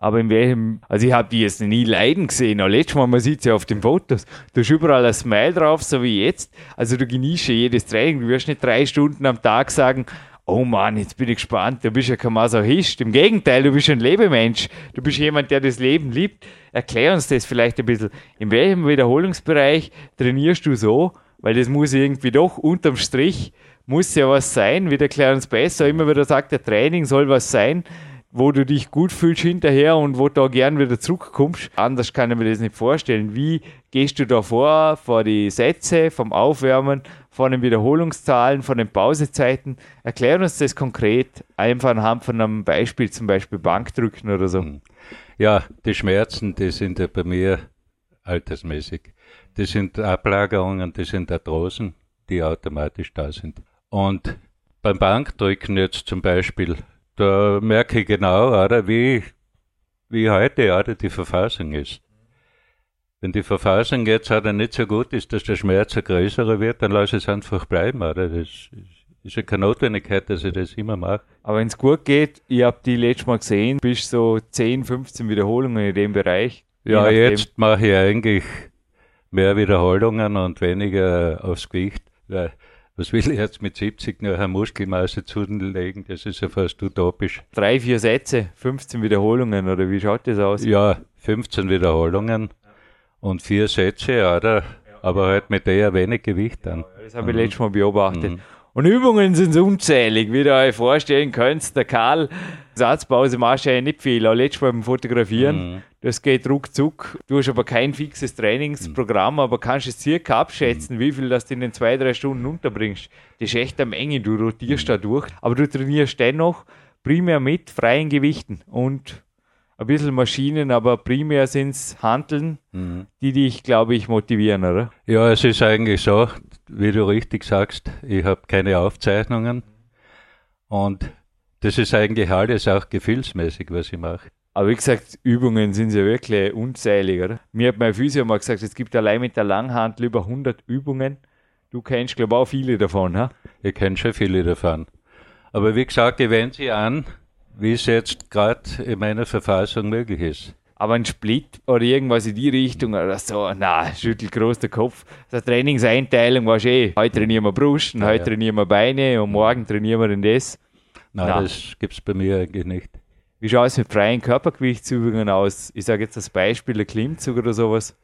Speaker 2: Aber in welchem, also ich habe die jetzt nie leiden gesehen, aber letztes Mal, man sieht ja auf den Fotos, du hast überall ein Smile drauf, so wie jetzt. Also du genießt ja jedes Training, du wirst nicht drei Stunden am Tag sagen, oh Mann, jetzt bin ich gespannt, du bist ja kein Masochist. Im Gegenteil, du bist ein Lebemensch, du bist jemand, der das Leben liebt. Erklär uns das vielleicht ein bisschen. In welchem Wiederholungsbereich trainierst du so? Weil das muss irgendwie doch unterm Strich, muss ja was sein, wir erklären uns besser, immer wieder sagt, der Training soll was sein, wo du dich gut fühlst hinterher und wo du da gern wieder zurückkommst. Anders kann ich mir das nicht vorstellen. Wie gehst du da vor, vor die Sätze, vom Aufwärmen, von den Wiederholungszahlen, von den Pausezeiten? Erklär uns das konkret, einfach anhand von einem Beispiel, zum Beispiel Bankdrücken oder so.
Speaker 4: Ja, die Schmerzen, die sind ja bei mir altersmäßig. Das sind Ablagerungen, das sind Arthrosen, die automatisch da sind. Und beim Bankdrücken jetzt zum Beispiel, da merke ich genau, oder, wie, wie heute oder, die Verfassung ist. Wenn die Verfassung jetzt oder, nicht so gut ist, dass der Schmerz ein größerer wird, dann lasse ich es einfach bleiben. Oder? Das ist- ist ja keine Notwendigkeit, dass ich das immer mache.
Speaker 2: Aber wenn es gut geht, ich habe die letztes Mal gesehen, bist so 10, 15 Wiederholungen in dem Bereich.
Speaker 4: Ja, jetzt mache ich eigentlich mehr Wiederholungen und weniger aufs Gewicht. Weil, was will ich jetzt mit 70 noch eine Muskelmasse zulegen? Das ist ja fast utopisch.
Speaker 2: Drei, vier Sätze, 15 Wiederholungen oder wie schaut das aus?
Speaker 4: Ja, 15 Wiederholungen und vier Sätze, oder? Aber halt mit eher wenig Gewicht dann.
Speaker 2: Das habe ich letztes Mal beobachtet.
Speaker 4: Mhm.
Speaker 2: Und Übungen sind unzählig, wie ihr euch vorstellen könnt. Der Karl, Satzpause machst du ja nicht viel, auch letztes Mal beim Fotografieren. Mhm. Das geht ruckzuck. Du hast aber kein fixes Trainingsprogramm, mhm. aber kannst es circa abschätzen, mhm. wie viel das du in den zwei, drei Stunden unterbringst. Das ist echt eine Menge, du rotierst mhm. da durch. Aber du trainierst dennoch primär mit freien Gewichten und ein bisschen Maschinen, aber primär sind es Handeln, mhm. die dich, glaube ich, motivieren, oder?
Speaker 4: Ja, es ist eigentlich so, wie du richtig sagst, ich habe keine Aufzeichnungen und das ist eigentlich alles auch gefühlsmäßig, was ich mache.
Speaker 2: Aber wie gesagt, Übungen sind ja wirklich unzählig, oder? Mir hat mein Physio mal gesagt, es gibt allein mit der Langhandel über 100 Übungen. Du kennst, glaube ich, auch viele davon, ha?
Speaker 4: Ich kenne schon viele davon. Aber wie gesagt, ich wende sie an, wie es jetzt gerade in meiner Verfassung möglich ist.
Speaker 2: Aber ein Split oder irgendwas in die Richtung oder so, na, schüttelt groß der Kopf. Die Trainingseinteilung war eh, heute trainieren wir Brust, und ja, heute ja. trainieren wir Beine und morgen trainieren wir denn das.
Speaker 4: Nein, na. das gibt es bei mir eigentlich nicht.
Speaker 2: Wie schaut es mit freien Körpergewichtsübungen aus? Ich sage jetzt das Beispiel, der Klimmzug oder sowas.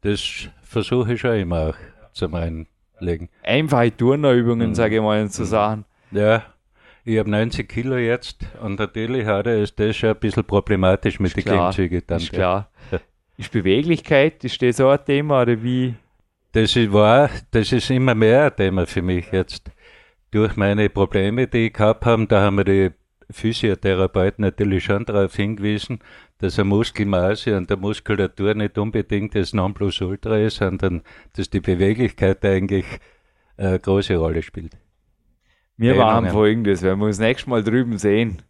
Speaker 4: Das versuche ich schon immer auch zum Einlegen.
Speaker 2: Einfache Turnerübungen, mhm. sage ich mal, zu mhm. sagen.
Speaker 4: Ja, ich habe 90 Kilo jetzt und natürlich hat er, ist das schon ein bisschen problematisch mit den Klimmzügen.
Speaker 2: Dann, ist klar. Ja. Ist Beweglichkeit, ist das auch ein Thema oder wie?
Speaker 4: Das ist wahr, das ist immer mehr ein Thema für mich jetzt. Durch meine Probleme, die ich gehabt habe, da haben wir die Physiotherapeuten natürlich schon darauf hingewiesen, dass eine Muskelmasse und der Muskulatur nicht unbedingt das Nonplusultra ist, sondern dass die Beweglichkeit eigentlich eine große Rolle spielt.
Speaker 2: Wir machen folgendes, wenn wir uns nächstes Mal drüben sehen,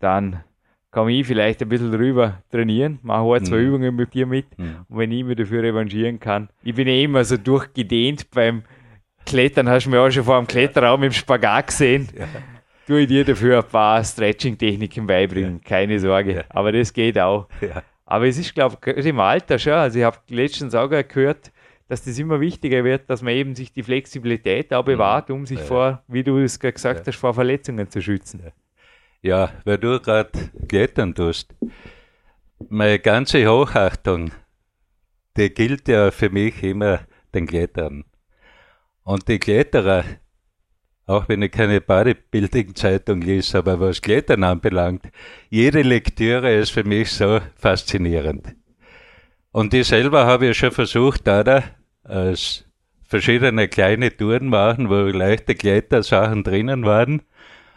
Speaker 2: dann kann ich vielleicht ein bisschen drüber trainieren, mache ein, zwei mhm. Übungen mit dir mit mhm. und wenn ich mich dafür revanchieren kann. Ich bin eh immer so durchgedehnt beim Klettern, hast du mir auch schon vor dem Kletterraum im Spagat gesehen. Ja. Tue ich dir dafür ein paar Stretching-Techniken beibringen, ja. keine Sorge. Ja. Aber das geht auch. Aber es ist, glaube ich, im Alter schon. Also ich habe letztens auch gehört, dass das immer wichtiger wird, dass man eben sich die Flexibilität auch bewahrt, um sich ja. vor, wie du es gesagt ja. hast, vor Verletzungen zu schützen.
Speaker 4: Ja, weil du gerade klettern tust. Meine ganze Hochachtung, die gilt ja für mich immer den Klettern. Und die Kletterer, auch wenn ich keine Bodybuilding-Zeitung lese, aber was Klettern anbelangt, jede Lektüre ist für mich so faszinierend. Und ich selber habe ja schon versucht, da als verschiedene kleine Touren machen, wo leichte Klettersachen drinnen waren.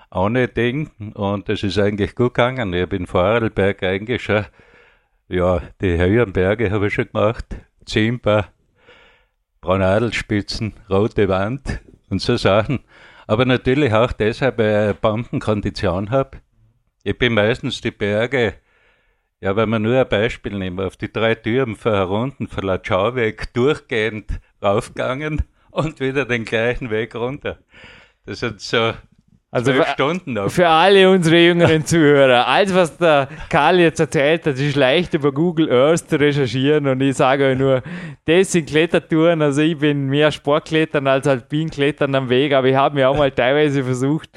Speaker 4: Ohne Ding. Und das ist eigentlich gut gegangen. Ich bin Vorarlberg eigentlich schon, ja, die höheren Berge habe ich schon gemacht. Zimper, Braunadelspitzen, rote Wand und so Sachen. Aber natürlich auch deshalb, weil ich eine Bombenkondition habe. Ich bin meistens die Berge ja, wenn wir nur ein Beispiel nehmen, auf die drei Türen von herunten von Latschau weg durchgehend raufgegangen und wieder den gleichen Weg runter. Das sind so also für, Stunden
Speaker 2: auf. für alle unsere jüngeren Zuhörer, alles was der Karl jetzt erzählt hat, ist leicht über Google Earth zu recherchieren und ich sage euch nur, das sind Klettertouren, also ich bin mehr Sportklettern als Alpinklettern am Weg, aber ich habe mir auch mal teilweise versucht,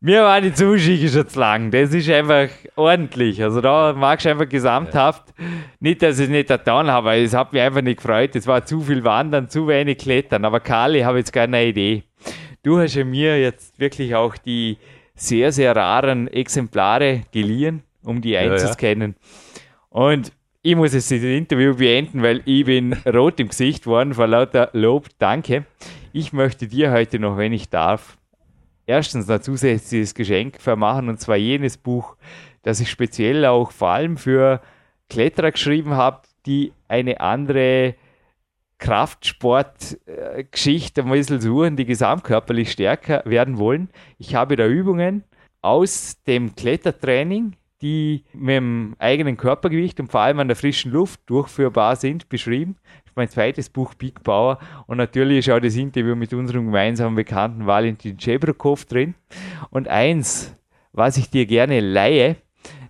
Speaker 2: mir war die Zuschicke schon zu lang. Das ist einfach ordentlich. Also da magst du einfach gesamthaft. Nicht, dass ich es nicht getan habe, aber es hat mich einfach nicht gefreut. Es war zu viel Wandern, zu wenig Klettern. Aber Kali, habe jetzt keine Idee. Du hast ja mir jetzt wirklich auch die sehr, sehr raren Exemplare geliehen, um die einzuscannen. Ja, ja. Und ich muss jetzt das Interview beenden, weil ich bin rot im Gesicht worden vor lauter Lob. Danke. Ich möchte dir heute noch, wenn ich darf, erstens ein zusätzliches Geschenk vermachen und zwar jenes Buch, das ich speziell auch vor allem für Kletterer geschrieben habe, die eine andere Kraftsportgeschichte ein bisschen suchen, die gesamtkörperlich stärker werden wollen. Ich habe da Übungen aus dem Klettertraining, die mit dem eigenen Körpergewicht und vor allem an der frischen Luft durchführbar sind, beschrieben mein zweites Buch Big Power und natürlich ist auch das Interview mit unserem gemeinsamen Bekannten Valentin Chebrokov drin. Und eins, was ich dir gerne leihe,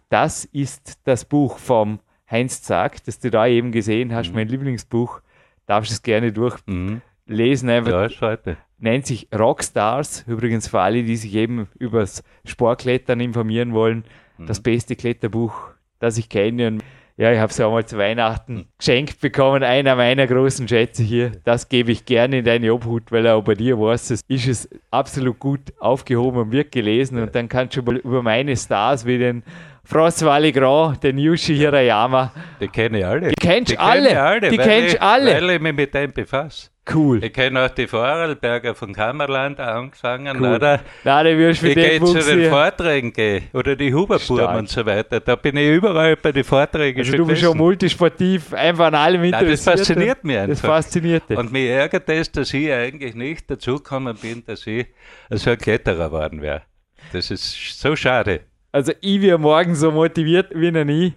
Speaker 2: das ist das Buch vom Heinz Zack, das du da eben gesehen hast, mhm. mein Lieblingsbuch. Darfst es gerne durchlesen. Mhm. Einfach. Ja, scheiße. Nennt sich Rockstars, übrigens für alle, die sich eben übers Sportklettern informieren wollen. Mhm. Das beste Kletterbuch, das ich kenne. Und Ja, ich habe es ja einmal zu Weihnachten geschenkt bekommen, einer meiner großen Schätze hier. Das gebe ich gerne in deine Obhut, weil auch bei dir weißt es, ist es absolut gut aufgehoben und wird gelesen. Und dann kannst du über meine Stars wie den François Legrand, den Yushi Hirayama.
Speaker 4: Die kenne ich alle.
Speaker 2: Die kennst du alle. alle. Die kennst alle.
Speaker 4: Weil ich mich mit dem befasse.
Speaker 2: Cool.
Speaker 4: Ich kenne auch die Vorarlberger von Kammerland angefangen, cool. oder?
Speaker 2: Nein, die wirst
Speaker 4: ich gehe zu den hier. Vorträgen gehen, oder die Huberburm und so weiter. Da bin ich überall bei den Vorträgen
Speaker 2: also du bist schon multisportiv, einfach an allem interessiert.
Speaker 4: das fasziniert mich einfach.
Speaker 2: Das fasziniert dich.
Speaker 4: Und mich ärgert es, dass ich eigentlich nicht dazugekommen bin, dass ich so ein Kletterer geworden wäre. Das ist so schade.
Speaker 2: Also ich wäre morgen so motiviert wie noch nie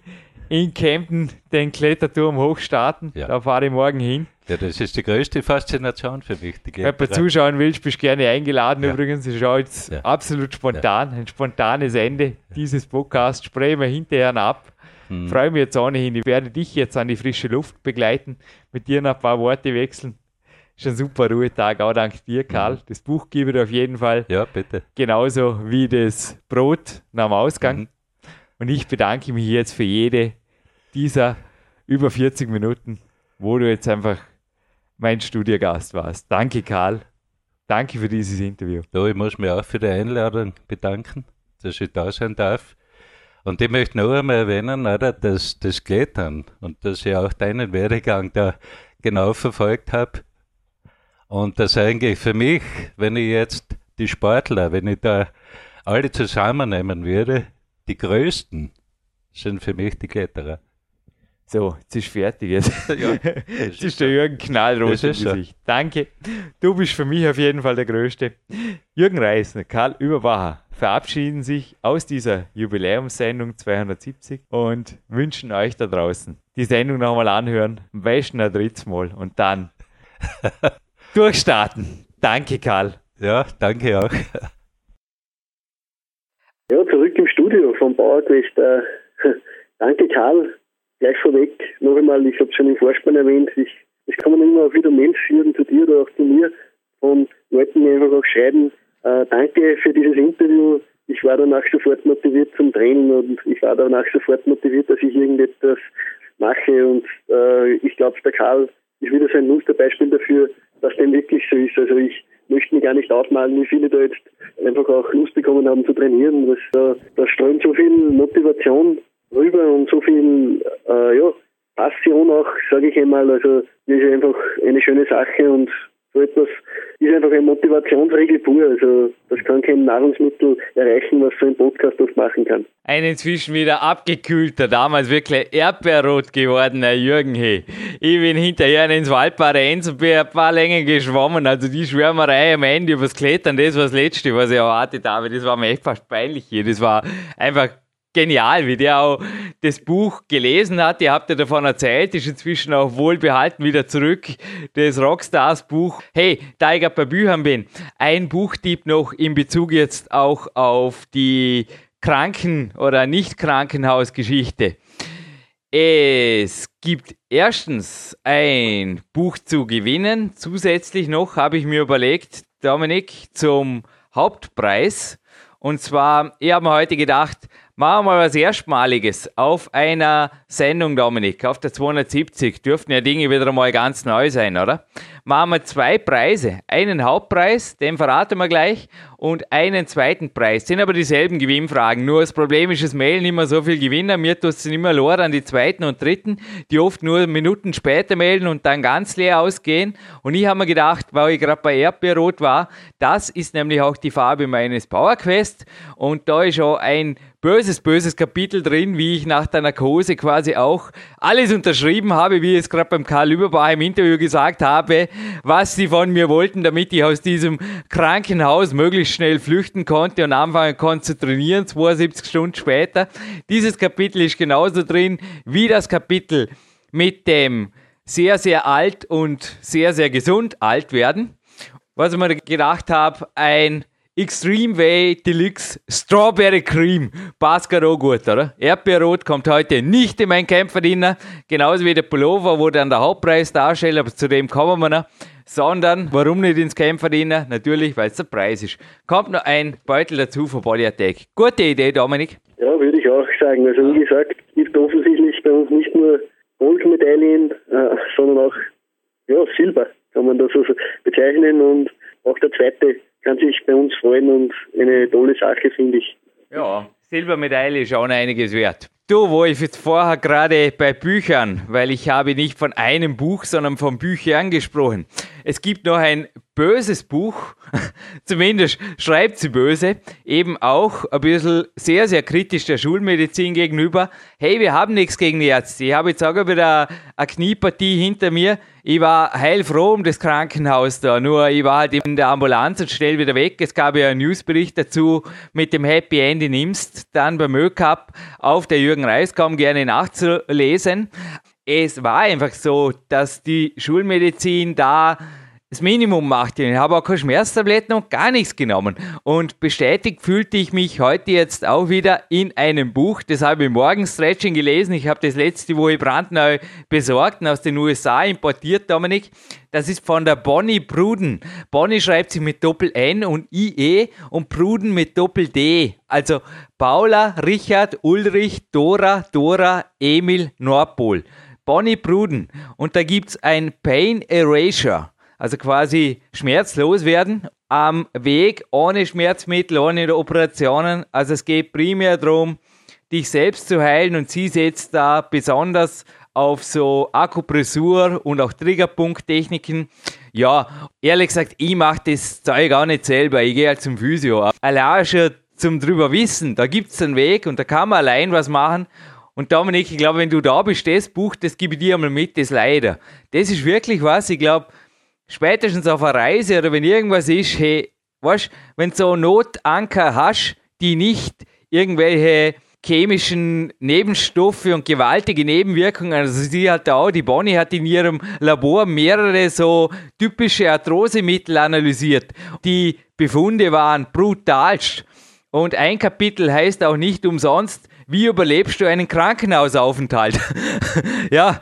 Speaker 2: in Kempten den Kletterturm hochstarten. Ja. Da fahre ich morgen hin.
Speaker 4: Ja, das ist die größte Faszination für mich.
Speaker 2: Wenn du zuschauen willst, bist du gerne eingeladen. Ja. Übrigens, ich schaue jetzt ja. absolut spontan, ein spontanes Ende dieses Podcasts. Sprechen wir hinterher ab. Hm. Freue mich jetzt ohnehin. Ich werde dich jetzt an die frische Luft begleiten, mit dir noch ein paar Worte wechseln. Ist ein super Ruhetag, auch dank dir, Karl. Mhm. Das Buch gebe ich auf jeden Fall.
Speaker 4: Ja, bitte.
Speaker 2: Genauso wie das Brot nach dem Ausgang. Mhm. Und ich bedanke mich jetzt für jede dieser über 40 Minuten, wo du jetzt einfach mein Studiogast warst. Danke, Karl. Danke für dieses Interview.
Speaker 4: Ja, ich muss mich auch für die Einladung bedanken, dass ich da sein darf. Und ich möchte noch einmal erwähnen, oder, dass das Klettern und dass ich auch deinen Werdegang da genau verfolgt habe. Und dass eigentlich für mich, wenn ich jetzt die Sportler, wenn ich da alle zusammennehmen würde, die größten sind für mich die Kletterer.
Speaker 2: So, jetzt ist fertig. Jetzt, ja, jetzt ist der Jürgen knallrot im Gesicht. So. Danke. Du bist für mich auf jeden Fall der Größte. Jürgen Reisner, Karl Überbacher verabschieden sich aus dieser Jubiläumssendung 270 und wünschen euch da draußen die Sendung nochmal anhören, am besten ein drittes Mal und dann durchstarten. Danke, Karl.
Speaker 4: Ja, danke auch.
Speaker 3: Ja, zurück im Studio vom Bauerquest. Äh, danke, Karl gleich vorweg noch einmal, ich habe schon im Vorspann erwähnt, ich, es kommen immer wieder Mails führen zu dir oder auch zu mir von Leuten, die einfach auch schreiben, äh, danke für dieses Interview. Ich war danach sofort motiviert zum Training und ich war danach sofort motiviert, dass ich irgendetwas mache und äh, ich glaube, der Karl ist wieder so ein Musterbeispiel dafür, dass dem wirklich so ist. Also ich möchte mir gar nicht aufmalen, wie viele da jetzt einfach auch Lust bekommen haben zu trainieren. Das, da, da strömt so viel Motivation rüber und so viel äh, ja, Passion auch, sage ich einmal. Also das ist einfach eine schöne Sache und so etwas ist einfach eine Motivationsregel pur. Also das kann kein Nahrungsmittel erreichen, was so ein Podcast oft machen kann.
Speaker 2: Ein inzwischen wieder abgekühlter, damals wirklich erdbeerrot gewordener Jürgen Hey. Ich bin hinterher ins Waldbare Enz und bin ein paar Längen geschwommen. Also die Schwärmerei am Ende übers Klettern, das war das Letzte, was ich erwartet habe. Das war mir echt fast peinlich hier. Das war einfach genial, wie der auch das Buch gelesen hat. Ihr habt ja davon erzählt, ist inzwischen auch wohlbehalten wieder zurück, das Rockstars Buch. Hey, da ich bei Büchern bin, ein Buchtipp noch in Bezug jetzt auch auf die Kranken- oder Nicht-Krankenhausgeschichte. Es gibt erstens ein Buch zu gewinnen. Zusätzlich noch habe ich mir überlegt, Dominik, zum Hauptpreis. Und zwar, ich habe mir heute gedacht, Machen wir was Erstmaliges auf einer Sendung, Dominik, auf der 270. Dürften ja Dinge wieder mal ganz neu sein, oder? Machen wir zwei Preise. Einen Hauptpreis, den verraten wir gleich, und einen zweiten Preis. Sind aber dieselben Gewinnfragen. Nur das Problem ist, es mailen immer so viele Gewinner. Mir tut es immer leer an die zweiten und dritten, die oft nur Minuten später melden und dann ganz leer ausgehen. Und ich habe mir gedacht, weil ich gerade bei Erdbeerrot war, das ist nämlich auch die Farbe meines Powerquest. Und da ist auch ein böses, böses Kapitel drin, wie ich nach der Narkose quasi auch alles unterschrieben habe, wie ich es gerade beim Karl Überbach im Interview gesagt habe, was sie von mir wollten, damit ich aus diesem Krankenhaus möglichst schnell flüchten konnte und anfangen konnte zu trainieren, 72 Stunden später. Dieses Kapitel ist genauso drin wie das Kapitel mit dem sehr, sehr alt und sehr, sehr gesund alt werden. Was ich mir gedacht habe, ein Extreme Way Deluxe Strawberry Cream. Passt auch gut, oder? Erdbeerrot kommt heute nicht in mein Kämpferdiener. Genauso wie der Pullover, wo dann der Hauptpreis darstellt, aber zu dem kommen wir noch. Sondern, warum nicht ins Kämpferdiener? Natürlich, weil es der Preis ist. Kommt noch ein Beutel dazu von Body Attack. Gute Idee, Dominik?
Speaker 3: Ja, würde ich auch sagen. Also wie gesagt, gibt offensichtlich bei uns nicht nur Goldmedaillen, äh, sondern auch ja, Silber, kann man das so bezeichnen. Und auch der zweite sich bei uns freuen und eine tolle Sache, finde ich.
Speaker 2: Ja, Silbermedaille ist auch einiges wert. Du, wo ich jetzt vorher gerade bei Büchern, weil ich habe nicht von einem Buch, sondern von Büchern gesprochen. Es gibt noch ein böses Buch, zumindest schreibt sie böse, eben auch ein bisschen sehr, sehr kritisch der Schulmedizin gegenüber. Hey, wir haben nichts gegen die Ärzte. Ich habe jetzt auch wieder eine Kniepartie hinter mir. Ich war heilfroh um das Krankenhaus da, nur ich war halt in der Ambulanz und schnell wieder weg. Es gab ja einen Newsbericht dazu mit dem Happy End in Imst, dann beim Ö-Cup auf der Jürgen Reis, kaum gerne nachzulesen. Es war einfach so, dass die Schulmedizin da das Minimum macht. Ich habe auch keine Schmerztabletten und gar nichts genommen. Und bestätigt fühlte ich mich heute jetzt auch wieder in einem Buch. Das habe ich morgen Stretching gelesen. Ich habe das letzte Woche brandneu besorgt und aus den USA importiert, Dominik. Das ist von der Bonnie Pruden. Bonnie schreibt sich mit Doppel-N und IE und Pruden mit Doppel-D. Also Paula, Richard, Ulrich, Dora, Dora, Emil, Nordpol. Bonnie Pruden. Und da gibt es ein Pain Erasure also quasi schmerzlos werden am Weg ohne Schmerzmittel, ohne Operationen. Also es geht primär darum, dich selbst zu heilen und sie setzt da besonders auf so Akupressur und auch Triggerpunkttechniken. Ja, ehrlich gesagt, ich mache das Zeug auch nicht selber. Ich gehe halt zum Physio. Allein schon zum drüber wissen, da gibt es einen Weg und da kann man allein was machen. Und Dominik, ich glaube, wenn du da bist, das Buch, das gebe ich dir einmal mit, das leider. Das ist wirklich was, ich glaube, spätestens auf einer Reise oder wenn irgendwas ist, hey, weißt, wenn du so Notanker hast, die nicht irgendwelche chemischen Nebenstoffe und gewaltige Nebenwirkungen. Also sie hat auch, die Bonnie hat in ihrem Labor mehrere so typische Arthrosemittel analysiert. Die Befunde waren brutalst. Und ein Kapitel heißt auch nicht umsonst, wie überlebst du einen Krankenhausaufenthalt? ja,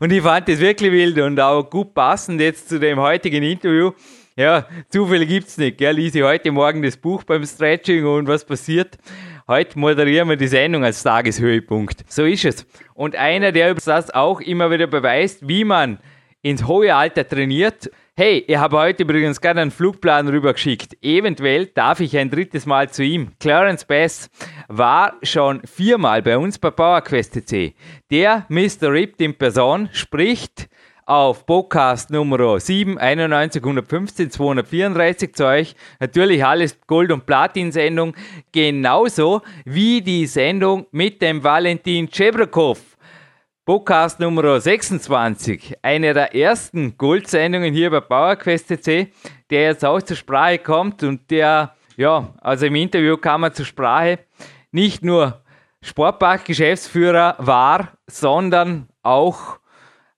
Speaker 2: und ich fand das wirklich wild und auch gut passend jetzt zu dem heutigen Interview. Ja, Zufälle gibt's nicht. Gell? Lese heute Morgen das Buch beim Stretching und was passiert? Heute moderieren wir die Sendung als Tageshöhepunkt. So ist es. Und einer, der das auch immer wieder beweist, wie man ins hohe Alter trainiert, Hey, ich habe heute übrigens gerade einen Flugplan rübergeschickt. Eventuell darf ich ein drittes Mal zu ihm. Clarence Bass war schon viermal bei uns bei PowerQuest. Der Mr. Ripped in Person spricht auf Podcast Nummer 7, 91, 115, 234 zu euch. Natürlich alles Gold- und Platin-Sendung. Genauso wie die Sendung mit dem Valentin Chebrakov. Podcast Nummer 26, eine der ersten Goldsendungen hier bei PowerQuest CC, der jetzt auch zur Sprache kommt und der, ja, also im Interview kam er zur Sprache, nicht nur Sportpark-Geschäftsführer war, sondern auch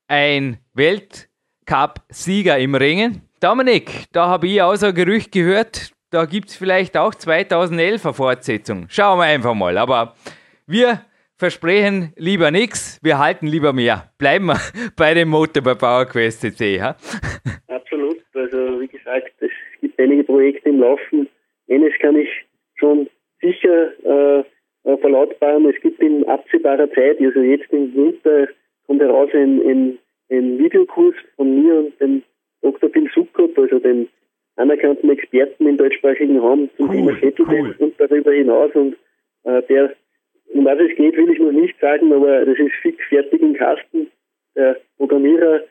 Speaker 2: ein Weltcup-Sieger im Ringen. Dominik, da habe ich auch so ein Gerücht gehört, da gibt es vielleicht auch 2011 eine Fortsetzung. Schauen wir einfach mal. Aber wir versprechen lieber nichts, wir halten lieber mehr. Bleiben wir bei dem Motto bei PowerQuest CC.
Speaker 3: Ha? Absolut. Also wie gesagt, es gibt einige Projekte im Laufen. Eines kann ich schon sicher äh, äh, verlautbaren. Es gibt in absehbarer Zeit, also jetzt im Winter, kommt heraus ein, ein, ein Videokurs von mir und dem Dr. Bill Sukkop, also dem anerkannten Experten im deutschsprachigen Raum zum cool, Thema Kettlebell cool. und darüber hinaus. Und äh, der um was es geht, will ich noch nicht sagen, aber das ist fix fertig im Kasten. Der Programmierer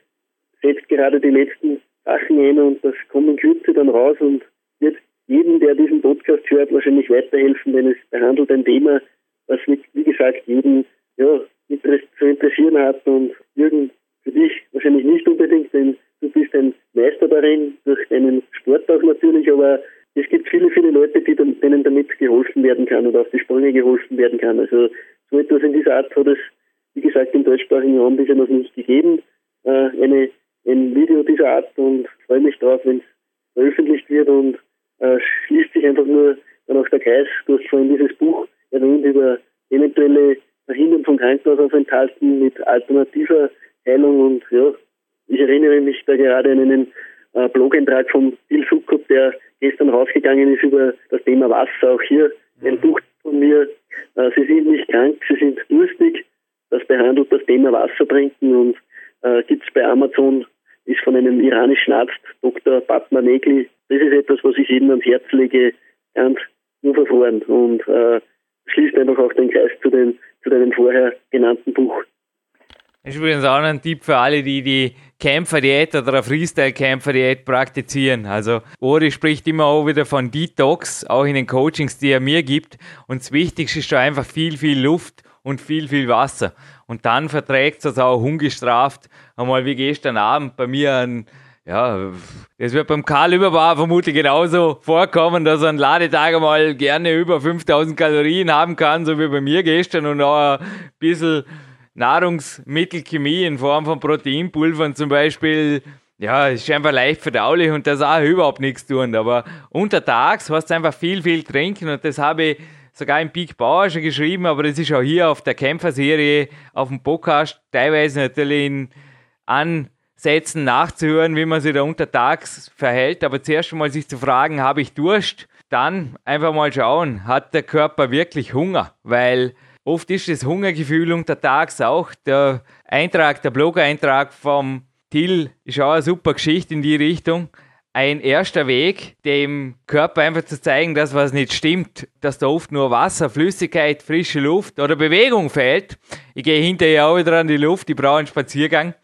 Speaker 3: setzt gerade die letzten Sachen ein und das kommt in Kürze dann raus und wird jedem, der diesen Podcast hört, wahrscheinlich weiterhelfen, denn es behandelt ein Thema, was, wie gesagt, jeden ja, zu interessieren hat und Jürgen, für dich wahrscheinlich nicht unbedingt, denn du bist ein Meister darin, durch deinen Sport auch natürlich, aber gibt viele, viele Leute, die, denen damit geholfen werden kann oder auf die Sprünge geholfen werden kann. Also so etwas in dieser Art hat es, wie gesagt, im deutschsprachigen Raum bisher noch nicht gegeben. Äh, eine, ein Video dieser Art und freue mich darauf, wenn es veröffentlicht wird und äh, schließt sich einfach nur dann auch der Kreis. Du hast vorhin dieses Buch erwähnt über eventuelle Verhindern von Krankenhausaufenthalten mit alternativer Heilung und ja, ich erinnere mich da gerade an einen äh, Blog-Eintrag von Bill Sukkop, der gestern rausgegangen ist über das Thema Wasser. Auch hier ein Buch von mir. Äh, sie sind nicht krank, sie sind durstig. Das behandelt das Thema Wasser trinken und äh, gibt es bei Amazon, ist von einem iranischen Arzt, Dr. Batma Negli. Das ist etwas, was ich jedem ans Herz lege, ganz unverfroren und äh, schließt einfach auch den Kreis zu, den, zu deinem vorher genannten Buch.
Speaker 2: Das ist übrigens auch ein Tipp für alle, die die Kämpferdiät oder eine Freestyle-Kämpferdiät praktizieren. Also Ori spricht immer auch wieder von Detox, auch in den Coachings, die er mir gibt. Und das Wichtigste ist da einfach viel, viel Luft und viel, viel Wasser. Und dann verträgt es auch ungestraft. Einmal wie gestern Abend bei mir ein ja, es wird beim Karl Überbar vermutlich genauso vorkommen, dass er einen Ladetag einmal gerne über 5000 Kalorien haben kann, so wie bei mir gestern und auch ein bisschen Nahrungsmittelchemie in Form von Proteinpulvern zum Beispiel, ja, ist einfach leicht verdaulich und das auch überhaupt nichts tun. Aber untertags hast du einfach viel, viel trinken und das habe ich sogar im Peak Bauer schon geschrieben, aber das ist auch hier auf der Kämpferserie, auf dem Podcast, teilweise natürlich in Ansätzen nachzuhören, wie man sich da untertags verhält. Aber zuerst einmal sich zu fragen, habe ich Durst? Dann einfach mal schauen, hat der Körper wirklich Hunger? Weil Oft ist das Hungergefühl untertags auch. Der Eintrag, der Blog-Eintrag vom Till ist auch eine super Geschichte in die Richtung. Ein erster Weg, dem Körper einfach zu zeigen, dass was nicht stimmt, dass da oft nur Wasser, Flüssigkeit, frische Luft oder Bewegung fehlt. Ich gehe hinterher auch wieder an die Luft, ich brauche einen Spaziergang,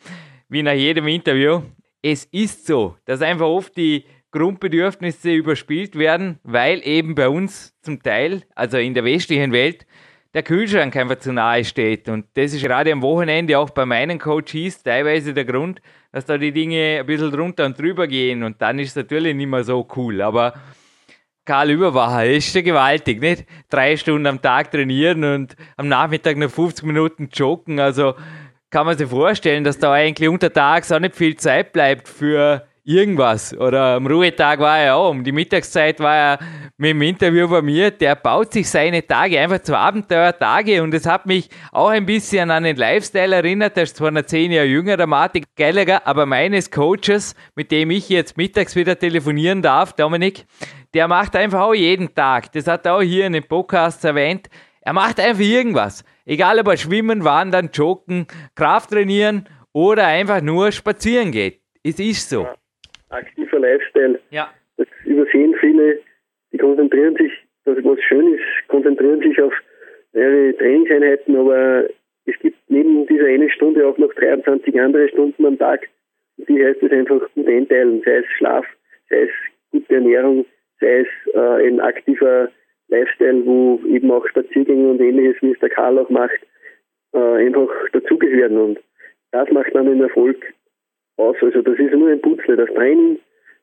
Speaker 2: wie nach jedem Interview. Es ist so, dass einfach oft die Grundbedürfnisse überspielt werden, weil eben bei uns zum Teil, also in der westlichen Welt, der Kühlschrank einfach zu nahe steht. Und das ist gerade am Wochenende auch bei meinen Coaches teilweise der Grund, dass da die Dinge ein bisschen drunter und drüber gehen. Und dann ist es natürlich nicht mehr so cool. Aber Karl Überwacher ist ja gewaltig, nicht? Drei Stunden am Tag trainieren und am Nachmittag noch 50 Minuten joggen. Also kann man sich vorstellen, dass da eigentlich untertags auch nicht viel Zeit bleibt für irgendwas. Oder am Ruhetag war er auch, um die Mittagszeit war er mit dem Interview bei mir, der baut sich seine Tage einfach zu Abenteuertage und es hat mich auch ein bisschen an den Lifestyle erinnert, der ist zwar noch zehn Jahre jünger, der Martin Gallagher, aber meines Coaches, mit dem ich jetzt mittags wieder telefonieren darf, Dominik, der macht einfach auch jeden Tag, das hat er auch hier in den Podcasts erwähnt, er macht einfach irgendwas. Egal ob er schwimmen, wandern, joggen, Kraft trainieren oder einfach nur spazieren geht. Es ist so
Speaker 3: aktiver Lifestyle.
Speaker 2: Ja.
Speaker 3: Das übersehen viele, die konzentrieren sich, das was schön ist, konzentrieren sich auf ihre Trainingseinheiten, aber es gibt neben dieser eine Stunde auch noch 23 andere Stunden am Tag. Die heißt es einfach gut einteilen, sei es Schlaf, sei es gute Ernährung, sei es äh, ein aktiver Lifestyle, wo eben auch Spaziergänge und ähnliches, wie es der Karl auch macht, äh, einfach dazugehören. Und das macht dann den Erfolg aus. Also das ist nur ein Putzle. Das Training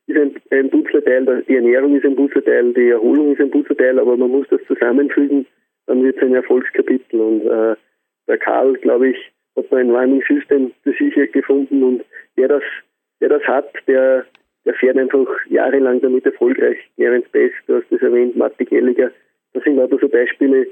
Speaker 3: ist ein, ein Putzleteil, die Ernährung ist ein Putzleteil, die Erholung ist ein Putzleteil, aber man muss das zusammenfügen, dann wird es ein Erfolgskapitel. Und äh, der Karl, glaube ich, hat da ein Running System für sich gefunden und wer das, wer das hat, der, der fährt einfach jahrelang damit erfolgreich. Clarence Best, du hast das erwähnt, Matti Gelliger, das sind also so Beispiele,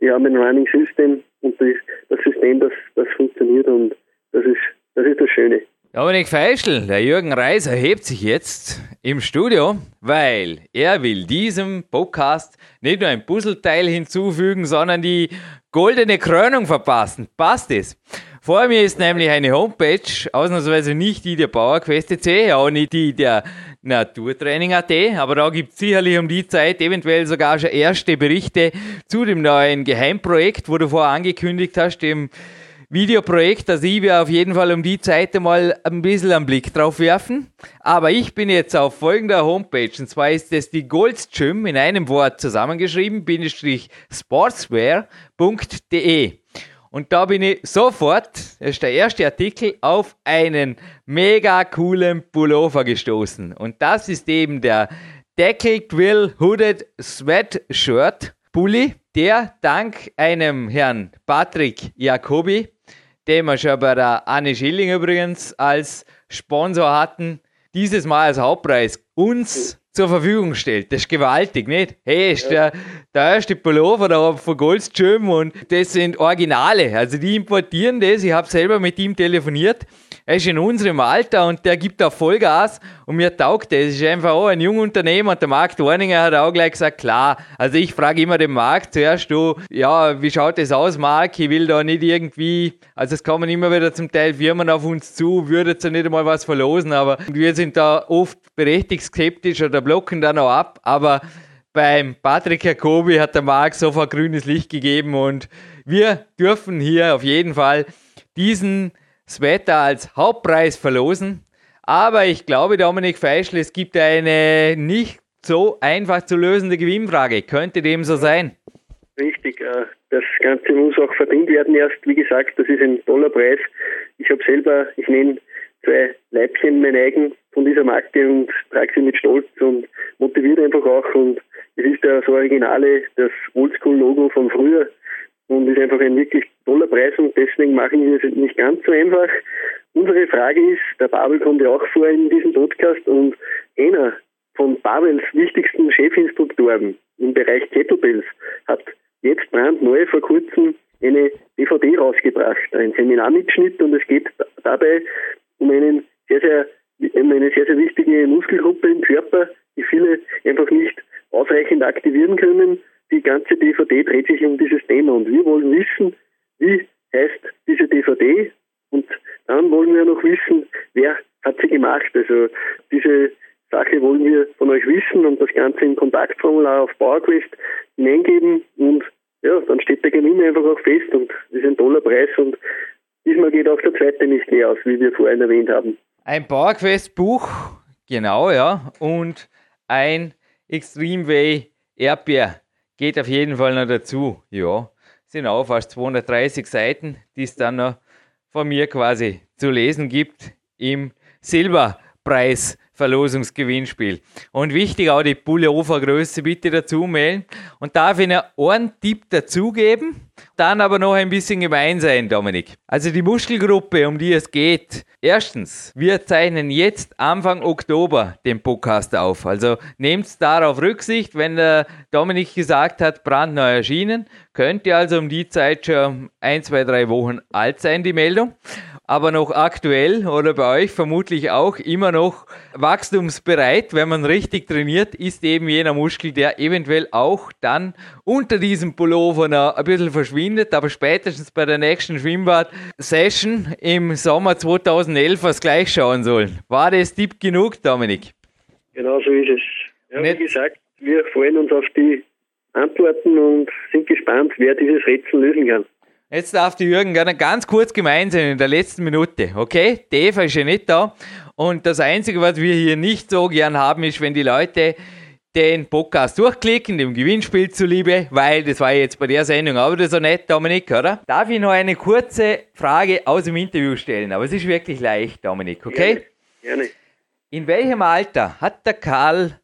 Speaker 3: die haben ein Running System und das, das System, das, das funktioniert und das ist, das ist das Schöne.
Speaker 2: Dominik Feischl, der Jürgen Reiser, hebt sich jetzt im Studio, weil er will diesem Podcast nicht nur ein Puzzleteil hinzufügen, sondern die goldene Krönung verpassen. Passt es? Vor mir ist nämlich eine Homepage, ausnahmsweise nicht die der PowerQuest.c, auch nicht die der Naturtraining.at, aber da gibt es sicherlich um die Zeit eventuell sogar schon erste Berichte zu dem neuen Geheimprojekt, wo du vorher angekündigt hast, dem Videoprojekt, das ich wir auf jeden Fall um die Zeit mal ein bisschen einen Blick drauf werfen. Aber ich bin jetzt auf folgender Homepage, und zwar ist es die Golds Gym in einem Wort zusammengeschrieben, bindestrich sportswear.de. Und da bin ich sofort, das ist der erste Artikel, auf einen mega coolen Pullover gestoßen. Und das ist eben der Deckel Quill Hooded Sweatshirt Pulli, der dank einem Herrn Patrick Jacobi den wir schon bei der Anne Schilling übrigens als Sponsor hatten, dieses Mal als Hauptpreis uns zur Verfügung stellt. Das ist gewaltig, nicht? Hey, ist der, der erste Pullover da von Goldstream und das sind Originale. Also die importieren das. Ich habe selber mit ihm telefoniert. Er ist in unserem Alter und der gibt auch Vollgas und mir taugt das. Es ist einfach auch ein junger Unternehmer und der Marc Dorninger hat auch gleich gesagt, klar, also ich frage immer den Marc zuerst, du, ja, wie schaut das aus, Marc? Ich will da nicht irgendwie, also es kommen immer wieder zum Teil Firmen auf uns zu, würde jetzt nicht einmal was verlosen, aber wir sind da oft berechtigt skeptisch oder blocken dann auch ab, aber beim Patrick Jacobi hat der Marc sofort grünes Licht gegeben und wir dürfen hier auf jeden Fall diesen Sweater als Hauptpreis verlosen. Aber ich glaube, Dominik Feischl, es gibt eine nicht so einfach zu lösende Gewinnfrage. Könnte dem so sein?
Speaker 3: Richtig, äh, das Ganze muss auch verdient werden erst. Wie gesagt, das ist ein toller Preis. Ich habe selber, ich nenne zwei Leibchen mein eigen von dieser Marke und trage sie mit Stolz und motiviert einfach auch. Und es ist ja so Originale, das Oldschool-Logo von früher und ist einfach ein wirklich toller Preis und deswegen machen wir es nicht ganz so einfach. Unsere Frage ist, der Babel kommt ja auch vor in diesem Podcast und einer von Babels wichtigsten Chefinstruktoren im Bereich Kettlebells hat jetzt brandneu vor kurzem eine DVD rausgebracht, ein Seminarmitschnitt und es geht dabei um einen sehr, sehr, um eine sehr, sehr wichtige Muskelgruppe im Körper, die viele einfach nicht ausreichend aktivieren können ganze DVD dreht sich um dieses Thema. Und wir wollen wissen, wie heißt diese DVD und dann wollen wir noch wissen, wer hat sie gemacht. Also diese Sache wollen wir von euch wissen und das Ganze im Kontaktformular auf PowerQuest hineingeben. Und ja, dann steht der Gewinn einfach auch fest und ist ein toller Preis. Und diesmal geht auch der zweite nicht leer aus, wie wir vorhin erwähnt haben.
Speaker 2: Ein PowerQuest-Buch, genau, ja, und ein Extreme Way Erdbeer Geht auf jeden Fall noch dazu. Ja, sind auch fast 230 Seiten, die es dann noch von mir quasi zu lesen gibt im Silberpreis Verlosungsgewinnspiel. Und wichtig auch die Pullovergröße bitte dazu melden. Und darf ich noch einen Tipp dazugeben, dann aber noch ein bisschen gemein sein, Dominik. Also die Muskelgruppe, um die es geht. Erstens, wir zeichnen jetzt Anfang Oktober den Podcast auf. Also nehmt darauf Rücksicht, wenn der Dominik gesagt hat, brandneu erschienen, könnte also um die Zeit schon ein, zwei, drei Wochen alt sein, die Meldung aber noch aktuell oder bei euch vermutlich auch immer noch wachstumsbereit, wenn man richtig trainiert, ist eben jener Muskel, der eventuell auch dann unter diesem Pullover noch ein bisschen verschwindet, aber spätestens bei der nächsten Schwimmbad-Session im Sommer 2011 was gleich schauen sollen. War das Tipp genug, Dominik?
Speaker 3: Genau so ist es. Ja, wie gesagt, wir freuen uns auf die Antworten und sind gespannt, wer dieses Rätsel lösen kann.
Speaker 2: Jetzt darf die Jürgen gerne ganz kurz gemein sein in der letzten Minute, okay? Die Eva ist ja nicht da. Und das Einzige, was wir hier nicht so gern haben, ist, wenn die Leute den Podcast durchklicken, dem Gewinnspiel zuliebe, weil das war jetzt bei der Sendung auch wieder so nett, Dominik, oder? Darf ich noch eine kurze Frage aus dem Interview stellen? Aber es ist wirklich leicht, Dominik, okay?
Speaker 3: Gerne. Gerne.
Speaker 2: In welchem Alter hat der Karl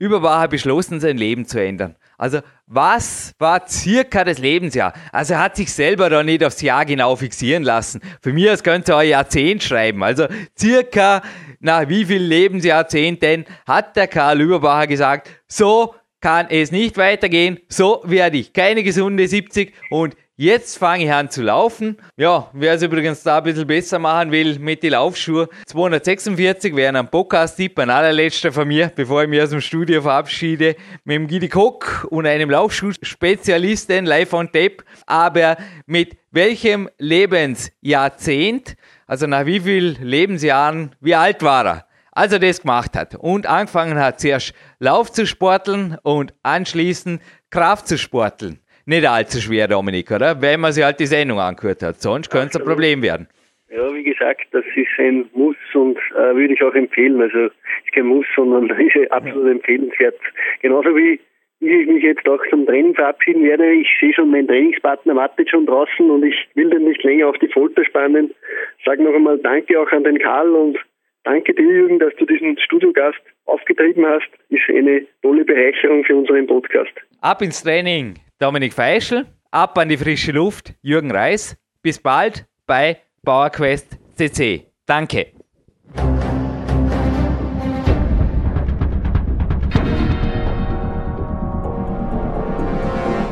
Speaker 2: Überbacher beschlossen, sein Leben zu ändern? Also was war circa das Lebensjahr? Also er hat sich selber da nicht aufs Jahr genau fixieren lassen. Für mich als könnte er ein Jahrzehnt schreiben. Also circa nach wie viel Lebensjahrzehnten hat der Karl Überbacher gesagt, so kann es nicht weitergehen, so werde ich keine gesunde 70 und Jetzt fange ich an zu laufen. Ja, wer es übrigens da ein bisschen besser machen will mit den Laufschuhen, 246 wären ein Podcast-Tipp, ein allerletzter von mir, bevor ich mich aus dem Studio verabschiede, mit dem Gidi Kock und einem Laufschuhspezialisten live on tape. Aber mit welchem Lebensjahrzehnt, also nach wie viel Lebensjahren, wie alt war er? als er das gemacht hat und angefangen hat, zuerst Lauf zu sporteln und anschließend Kraft zu sporteln nicht allzu schwer, Dominik, oder? Wenn man sich halt die Sendung angehört hat. Sonst könnte es ein Problem werden.
Speaker 3: Ja, wie gesagt, das ist ein Muss und äh, würde ich auch empfehlen. Also ist kein Muss, sondern ist absolut empfehlenswert. Genauso wie ich mich jetzt auch zum Training verabschieden werde. Ich sehe schon, mein Trainingspartner wartet schon draußen und ich will den nicht länger auf die Folter spannen. Sage noch einmal Danke auch an den Karl und danke dir, Jürgen, dass du diesen Studiogast aufgetrieben hast. Ist eine tolle Bereicherung für unseren Podcast.
Speaker 2: Ab ins Training. Dominik Feischl, ab an die frische Luft, Jürgen Reis. Bis bald bei PowerQuest CC. Danke.